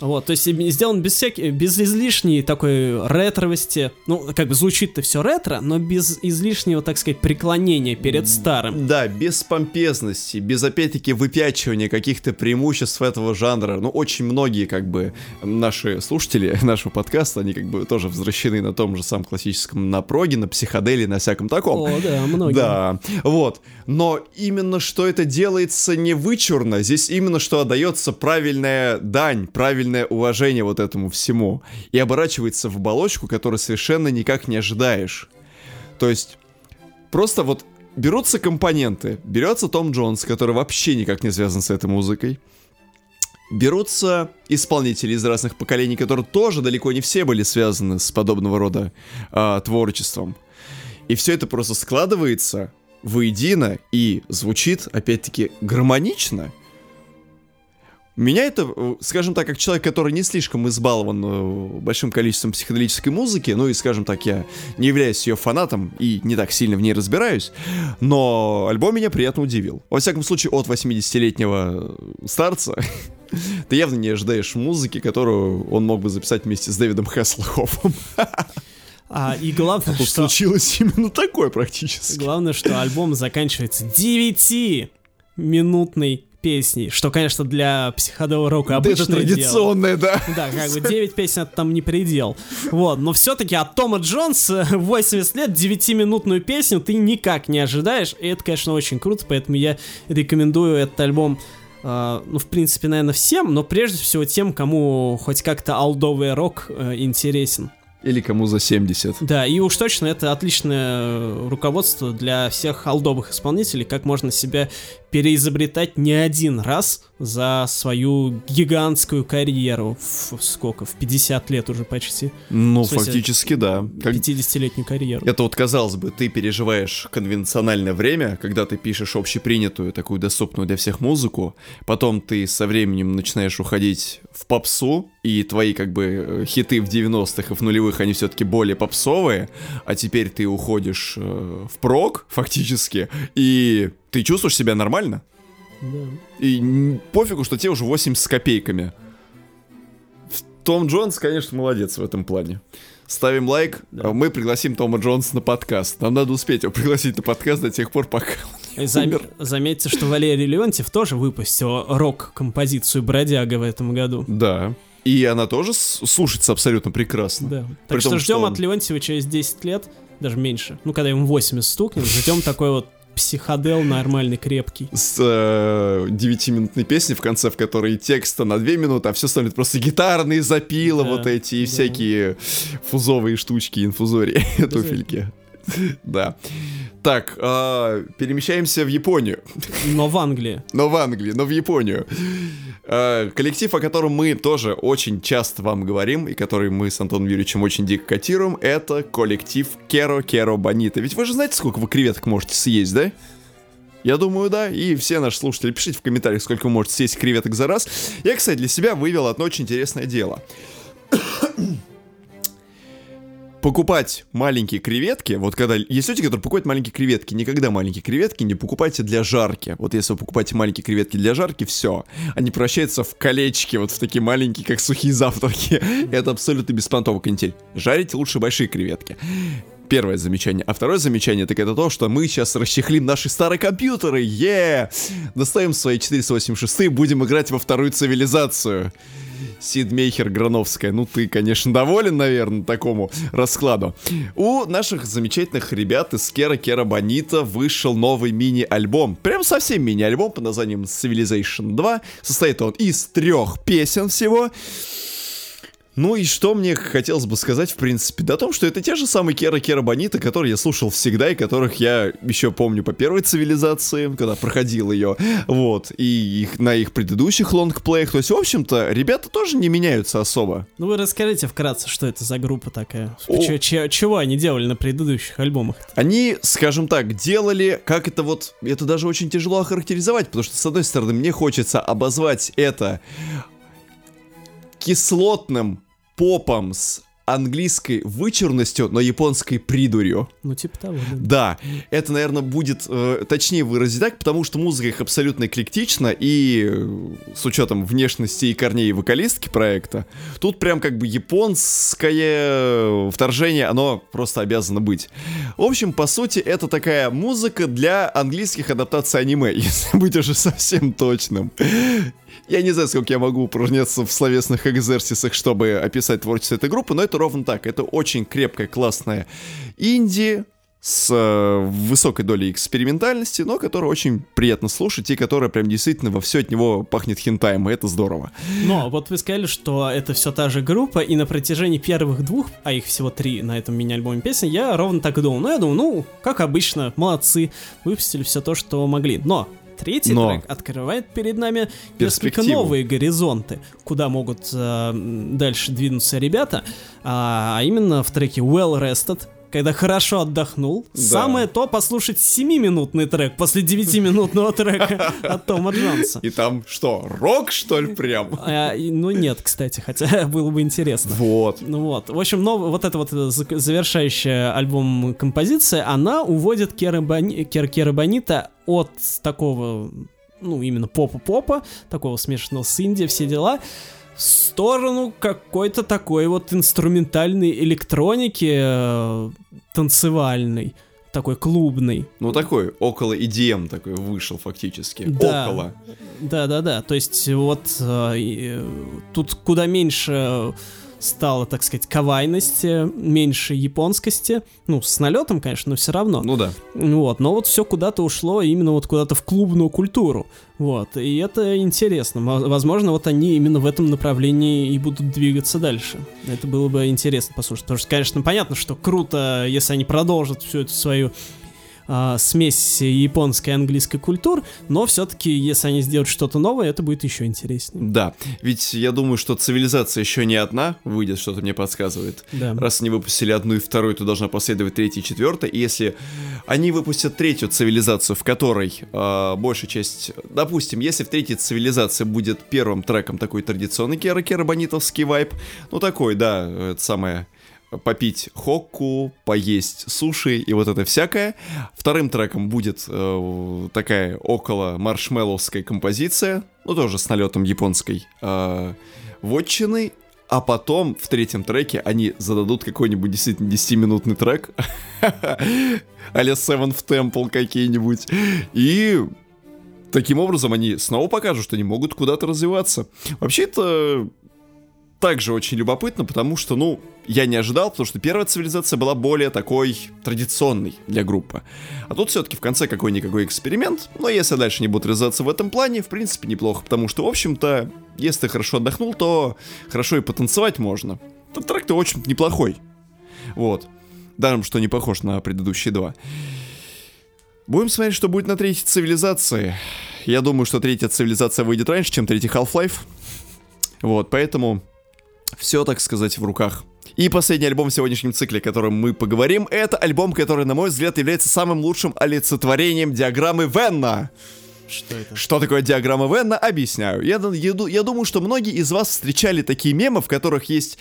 Вот, то есть сделан без всяких, без излишней такой ретровости. Ну, как бы звучит-то все ретро, но без излишнего, так сказать, преклонения перед старым. Да, без помпезности, без опять-таки выпячивания каких-то преимуществ этого жанра. Ну, очень многие, как бы, наши слушатели (laughs) нашего подкаста, они как бы тоже возвращены на том же самом классическом напроге, на психоделии, на всяком таком. О, да, многие. Да, вот. Но именно что это делается не вычурно, здесь именно что отдается правильная дань, правильная правильное уважение вот этому всему и оборачивается в оболочку, которую совершенно никак не ожидаешь. То есть просто вот берутся компоненты, берется Том Джонс, который вообще никак не связан с этой музыкой, берутся исполнители из разных поколений, которые тоже далеко не все были связаны с подобного рода э, творчеством. И все это просто складывается воедино и звучит, опять-таки, гармонично — меня это, э, скажем так, как человек, который не слишком избалован э, большим количеством психоделической музыки, ну и, скажем так, я не являюсь ее фанатом и не так сильно в ней разбираюсь, но альбом меня приятно удивил. Во всяком случае, от 80-летнего э, старца (laughs) ты явно не ожидаешь музыки, которую он мог бы записать вместе с Дэвидом Хесселхофом. (laughs) А, и главное, а что... случилось именно такое практически. Главное, что альбом заканчивается 9-минутной песней, что, конечно, для психоделого рока обычное Это традиционное, дело. да. Да, как бы 9 песен это там не предел. Вот, но все-таки от Тома Джонса (laughs) 80 лет 9-минутную песню ты никак не ожидаешь, и это, конечно, очень круто, поэтому я рекомендую этот альбом Uh, ну, в принципе, наверное, всем, но прежде всего тем, кому хоть как-то алдовый рок uh, интересен. Или кому за 70. Да, и уж точно это отличное руководство для всех алдовых исполнителей, как можно себя переизобретать не один раз за свою гигантскую карьеру. В, сколько? В 50 лет уже почти. Ну, смысле, фактически, да. Как... 50-летнюю карьеру. Это вот, казалось бы, ты переживаешь конвенциональное время, когда ты пишешь общепринятую, такую доступную для всех музыку, потом ты со временем начинаешь уходить в попсу, и твои, как бы, хиты в 90-х и в нулевых, они все-таки более попсовые, а теперь ты уходишь э, в прок, фактически, и ты чувствуешь себя нормально. Да. И пофигу, что тебе уже 80 с копейками. Том Джонс, конечно, молодец в этом плане. Ставим лайк, да. мы пригласим Тома Джонса на подкаст. Нам надо успеть его пригласить на подкаст до тех пор, пока он Зам... Заметьте, что Валерий Леонтьев тоже выпустил рок-композицию «Бродяга» в этом году. Да. И она тоже слушается абсолютно прекрасно. Да. Так При что том, ждем что он... от Леонтьева через 10 лет даже меньше. Ну, когда ему 80 стукнет, затем такой вот психодел нормальный, крепкий. С э, 9-минутной песней в конце, в которой текста на 2 минуты, а все остальное просто гитарные запилы, да, вот эти и да. всякие фузовые штучки, инфузории, (laughs) туфельки. Да. Так, э, перемещаемся в Японию. Но в Англии. Но в Англии, но в Японию. Э, коллектив, о котором мы тоже очень часто вам говорим, и который мы с Антоном Юрьевичем очень дико котируем, это коллектив Керо Керо Бонита. Ведь вы же знаете, сколько вы креветок можете съесть, да? Я думаю, да. И все наши слушатели, пишите в комментариях, сколько вы можете съесть креветок за раз. Я, кстати, для себя вывел одно очень интересное дело покупать маленькие креветки, вот когда есть люди, которые покупают маленькие креветки, никогда маленькие креветки не покупайте для жарки. Вот если вы покупаете маленькие креветки для жарки, все, они превращаются в колечки, вот в такие маленькие, как сухие завтраки. (laughs) Это абсолютно беспонтовый канитель. Жарите лучше большие креветки. Первое замечание. А второе замечание, так это то, что мы сейчас расчехлим наши старые компьютеры. Е! Доставим свои 486 и будем играть во вторую цивилизацию. Сидмейхер Грановская. Ну, ты, конечно, доволен, наверное, такому раскладу. У наших замечательных ребят из Кера Кера Бонита вышел новый мини-альбом. Прям совсем мини-альбом под названием Civilization 2. Состоит он из трех песен всего. Ну и что мне хотелось бы сказать, в принципе, да о том, что это те же самые Кера Кера Бонита, которые я слушал всегда и которых я еще помню по первой цивилизации, когда проходил ее, вот, и их, на их предыдущих лонгплеях, то есть, в общем-то, ребята тоже не меняются особо. Ну вы расскажите вкратце, что это за группа такая, Ч- ч- чего они делали на предыдущих альбомах? Они, скажем так, делали, как это вот, это даже очень тяжело охарактеризовать, потому что, с одной стороны, мне хочется обозвать это кислотным попом с английской вычурностью, но японской придурью. Ну, типа того, да. Да, это, наверное, будет э, точнее выразить так, потому что музыка их абсолютно эклектична, и э, с учетом внешности и корней вокалистки проекта, тут прям как бы японское вторжение, оно просто обязано быть. В общем, по сути, это такая музыка для английских адаптаций аниме, (laughs) если быть уже совсем точным. Я не знаю, сколько я могу упражняться в словесных экзерсисах, чтобы описать творчество этой группы, но это ровно так. Это очень крепкая, классная инди, с э, высокой долей экспериментальности, но которая очень приятно слушать и которая прям действительно во все от него пахнет хентаем, и это здорово. Но вот вы сказали, что это все та же группа, и на протяжении первых двух, а их всего три на этом мини-альбоме песен, я ровно так и думал. Ну, я думаю, ну, как обычно, молодцы, выпустили все то, что могли. Но Третий Но... трек открывает перед нами несколько новые горизонты, куда могут э, дальше двинуться ребята, а, а именно в треке Well Rested, когда хорошо отдохнул. Да. Самое то послушать 7-минутный трек после 9-минутного трека (laughs) от Тома Джонса. И там что, рок, что ли, прям? А, ну нет, кстати, хотя (laughs) было бы интересно. Вот. Ну вот. В общем, нов, вот эта вот завершающая альбом композиция, она уводит Кера, Бони, Кер, Кера Бонита от такого, ну, именно попа-попа, такого смешанного с инди, все дела, в сторону какой-то такой вот инструментальной электроники э, танцевальной такой клубный. Ну, такой, около EDM такой вышел фактически. Да. Около. Да, да, да. То есть вот э, э, тут куда меньше стало, так сказать, кавайности, меньше японскости. Ну, с налетом, конечно, но все равно. Ну да. Вот, но вот все куда-то ушло именно вот куда-то в клубную культуру. Вот, и это интересно. Возможно, вот они именно в этом направлении и будут двигаться дальше. Это было бы интересно послушать. Потому что, конечно, понятно, что круто, если они продолжат всю эту свою э, смесь японской и английской культур, но все-таки, если они сделают что-то новое, это будет еще интереснее. Да, ведь я думаю, что цивилизация еще не одна выйдет, что-то мне подсказывает. Да. Раз они выпустили одну и вторую, то должна последовать третья и четвертая, и если они выпустят третью цивилизацию, в которой э, большая часть... Допустим, если в третьей цивилизации будет первым треком такой традиционный Кера Кера Бонитовский вайп, ну такой, да, это самое попить хокку, поесть суши и вот это всякое. Вторым треком будет э, такая около маршмелловская композиция, ну тоже с налетом японской э, вотчины. А потом в третьем треке они зададут какой-нибудь действительно 10-минутный трек, (laughs) а-ля Seventh Temple какие-нибудь. И таким образом они снова покажут, что они могут куда-то развиваться. Вообще это также очень любопытно, потому что, ну, я не ожидал, потому что первая цивилизация была более такой традиционной для группы. А тут все-таки в конце какой-никакой эксперимент, но если дальше не будут развиваться в этом плане, в принципе, неплохо, потому что, в общем-то, если ты хорошо отдохнул, то хорошо и потанцевать можно. Этот трек-то очень неплохой. Вот. Даром, что не похож на предыдущие два. Будем смотреть, что будет на третьей цивилизации. Я думаю, что третья цивилизация выйдет раньше, чем третий Half-Life. Вот, поэтому все, так сказать, в руках. И последний альбом в сегодняшнем цикле, о котором мы поговорим, это альбом, который, на мой взгляд, является самым лучшим олицетворением диаграммы Венна. Что это? Что такое диаграмма Венна? Объясняю. Я, я, я думаю, что многие из вас встречали такие мемы, в которых есть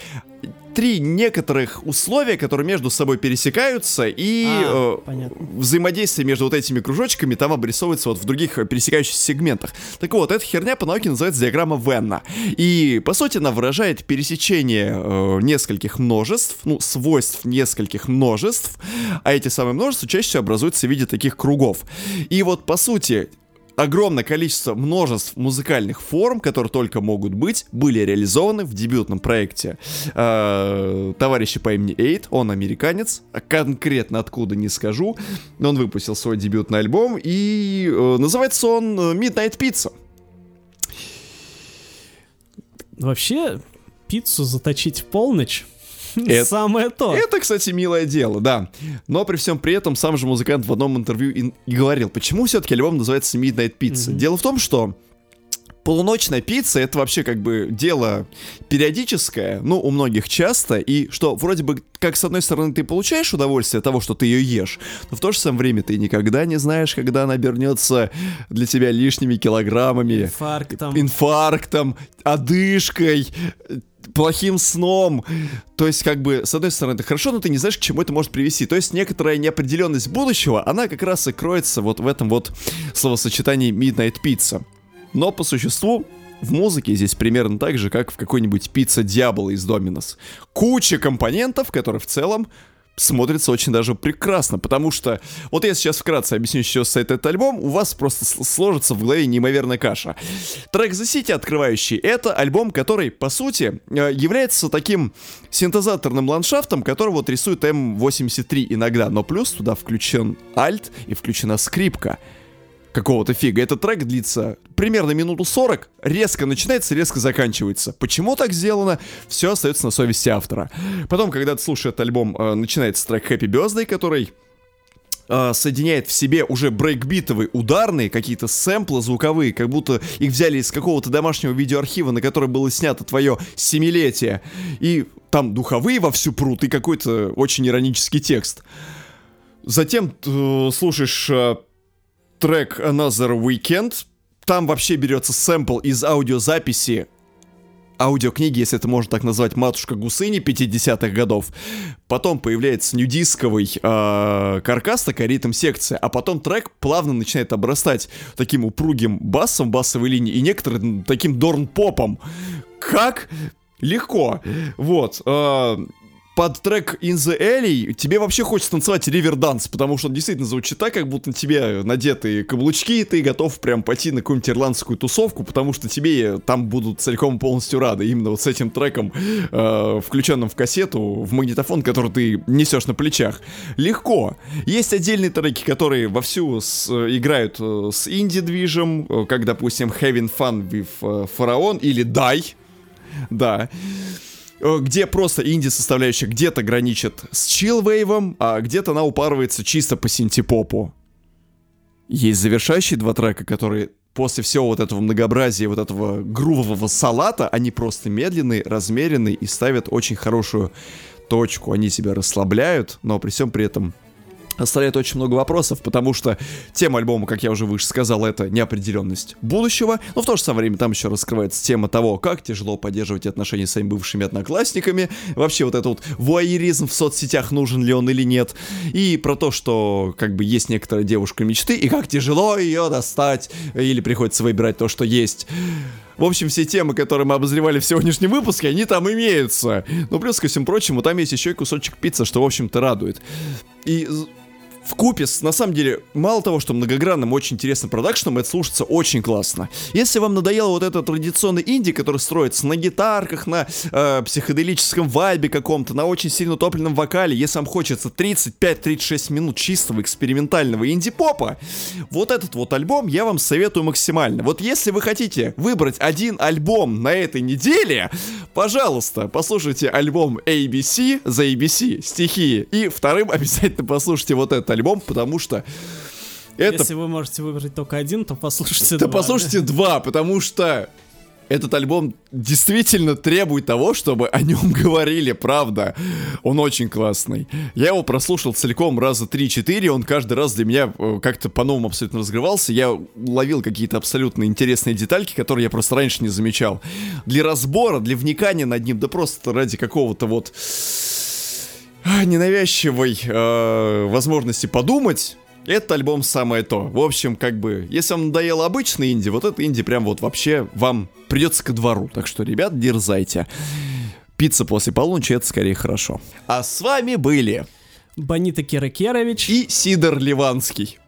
три некоторых условия, которые между собой пересекаются, и А, э, понятно. взаимодействие между вот этими кружочками там обрисовывается вот в других э, пересекающихся сегментах. Так вот, эта херня по науке называется диаграмма Венна. И, по сути, она выражает пересечение э, нескольких множеств, ну, свойств нескольких множеств, а эти самые множества чаще всего образуются в виде таких кругов. И вот, по сути, огромное количество множеств музыкальных форм, которые только могут быть, были реализованы в дебютном проекте э, товарища по имени Эйд. Он американец, а конкретно откуда не скажу, но он выпустил свой дебютный альбом, и э, называется он э, Midnight Pizza. Вообще, пиццу заточить в полночь Это- самое то. Это, кстати, милое дело, да. Но при всем при этом сам же музыкант в одном интервью и, и говорил, почему все-таки альбом называется Midnight Pizza. Дело в том, что полуночная пицца это вообще как бы дело периодическое, ну, у многих часто, и что вроде бы, как с одной стороны ты получаешь удовольствие от того, что ты ее ешь, но в то же самое время ты никогда не знаешь, когда она обернется для тебя лишними килограммами, Инфарктом. инфарктом, одышкой, плохим сном. То есть, как бы, с одной стороны, это хорошо, но ты не знаешь, к чему это может привести. То есть, некоторая неопределенность будущего, она как раз и кроется вот в этом вот словосочетании Midnight Pizza. Но по существу, в музыке здесь примерно так же, как в какой-нибудь пицца Дьявола из Доминос. Куча компонентов, которые в целом смотрится очень даже прекрасно, потому что, вот я сейчас вкратце объясню, с чего состоит этот альбом, у вас просто с- сложится в голове неимоверная каша. Трек The City, открывающий, это альбом, который, по сути, э, является таким синтезаторным ландшафтом, который вот рисует М83 иногда, но плюс туда включен альт и включена скрипка какого-то фига. Этот трек длится примерно минуту 40, резко начинается, резко заканчивается. Почему так сделано? Все остается на совести автора. Потом, когда ты слушаешь этот альбом, э, начинается трек Happy Birthday, который э, соединяет в себе уже брейкбитовые ударные какие-то сэмплы звуковые, как будто их взяли из какого-то домашнего видеоархива, на который было снято твое семилетие. И там духовые вовсю прут и какой-то очень иронический текст. Затем э, слушаешь трек Another Weekend. Там вообще берется сэмпл из аудиозаписи аудиокниги, если это можно так назвать, «Матушка Гусыни» 50-х годов. Потом появляется нюдисковый э, каркас, такая ритм-секция, а потом трек плавно начинает обрастать таким упругим басом, басовой линии и некоторым таким дорн-попом. Как? Легко. Вот. э, под трек In the Alley тебе вообще хочется танцевать риверданс, потому что он действительно звучит так, как будто на тебе надеты каблучки, и ты готов прям пойти на какую-нибудь ирландскую тусовку, потому что тебе там будут целиком полностью рады. Именно вот с этим треком, э, включенным в кассету, в магнитофон, который ты несешь на плечах. Легко. Есть отдельные треки, которые вовсю с- э, играют э, с инди-движем, э, как, допустим, Having Fun with э, Pharaon или Die. Да где просто инди-составляющая где-то граничит с чилвейвом, а где-то она упарывается чисто по синтепопу. Есть завершающие два трека, которые после всего вот этого многообразия, вот этого грувового салата, они просто медленные, размеренные и ставят очень хорошую точку. Они себя расслабляют, но при всем при этом оставляет очень много вопросов, потому что тема альбома, как я уже выше сказал, это неопределенность будущего, но в то же самое время там еще раскрывается тема того, как тяжело поддерживать отношения с своими бывшими одноклассниками, вообще вот этот вот вуайеризм в соцсетях, нужен ли он или нет, и про то, что как бы есть некоторая девушка мечты, и как тяжело ее достать, или приходится выбирать то, что есть. В общем, все темы, которые мы обозревали в сегодняшнем выпуске, они там имеются. Но плюс ко всему прочему, там есть еще и кусочек пиццы, что, в общем-то, радует. И в купе на самом деле, мало того, что многогранным, очень интересным продакшеном, это слушается очень классно. Если вам надоело вот этот традиционный инди, который строится на гитарках, на э, психоделическом вайбе каком-то, на очень сильно топленном вокале, если вам хочется 35-36 минут чистого экспериментального инди-попа, вот этот вот альбом я вам советую максимально. Вот если вы хотите выбрать один альбом на этой неделе, пожалуйста, послушайте альбом ABC за ABC, стихии, и вторым (laughs) обязательно послушайте вот этот альбом, потому что это... Если вы можете выбрать только один, то послушайте то два. послушайте два, потому что этот альбом действительно требует того, чтобы о нем (laughs) говорили, правда. Он очень классный. Я его прослушал целиком раза 3-4, он каждый раз для меня э, как-то по-новому абсолютно разгревался. Я ловил какие-то абсолютно интересные детальки, которые я просто раньше не замечал. Для разбора, для вникания над ним, да просто ради какого-то вот ненавязчивой э, возможности подумать, этот альбом самое то. В общем, как бы, если вам надоело обычный инди, вот это инди прям вот вообще вам придется ко двору. Так что, ребят, дерзайте. Пицца после полуночи это скорее хорошо. А с вами были Бонита Киракерович. и Сидор Ливанский.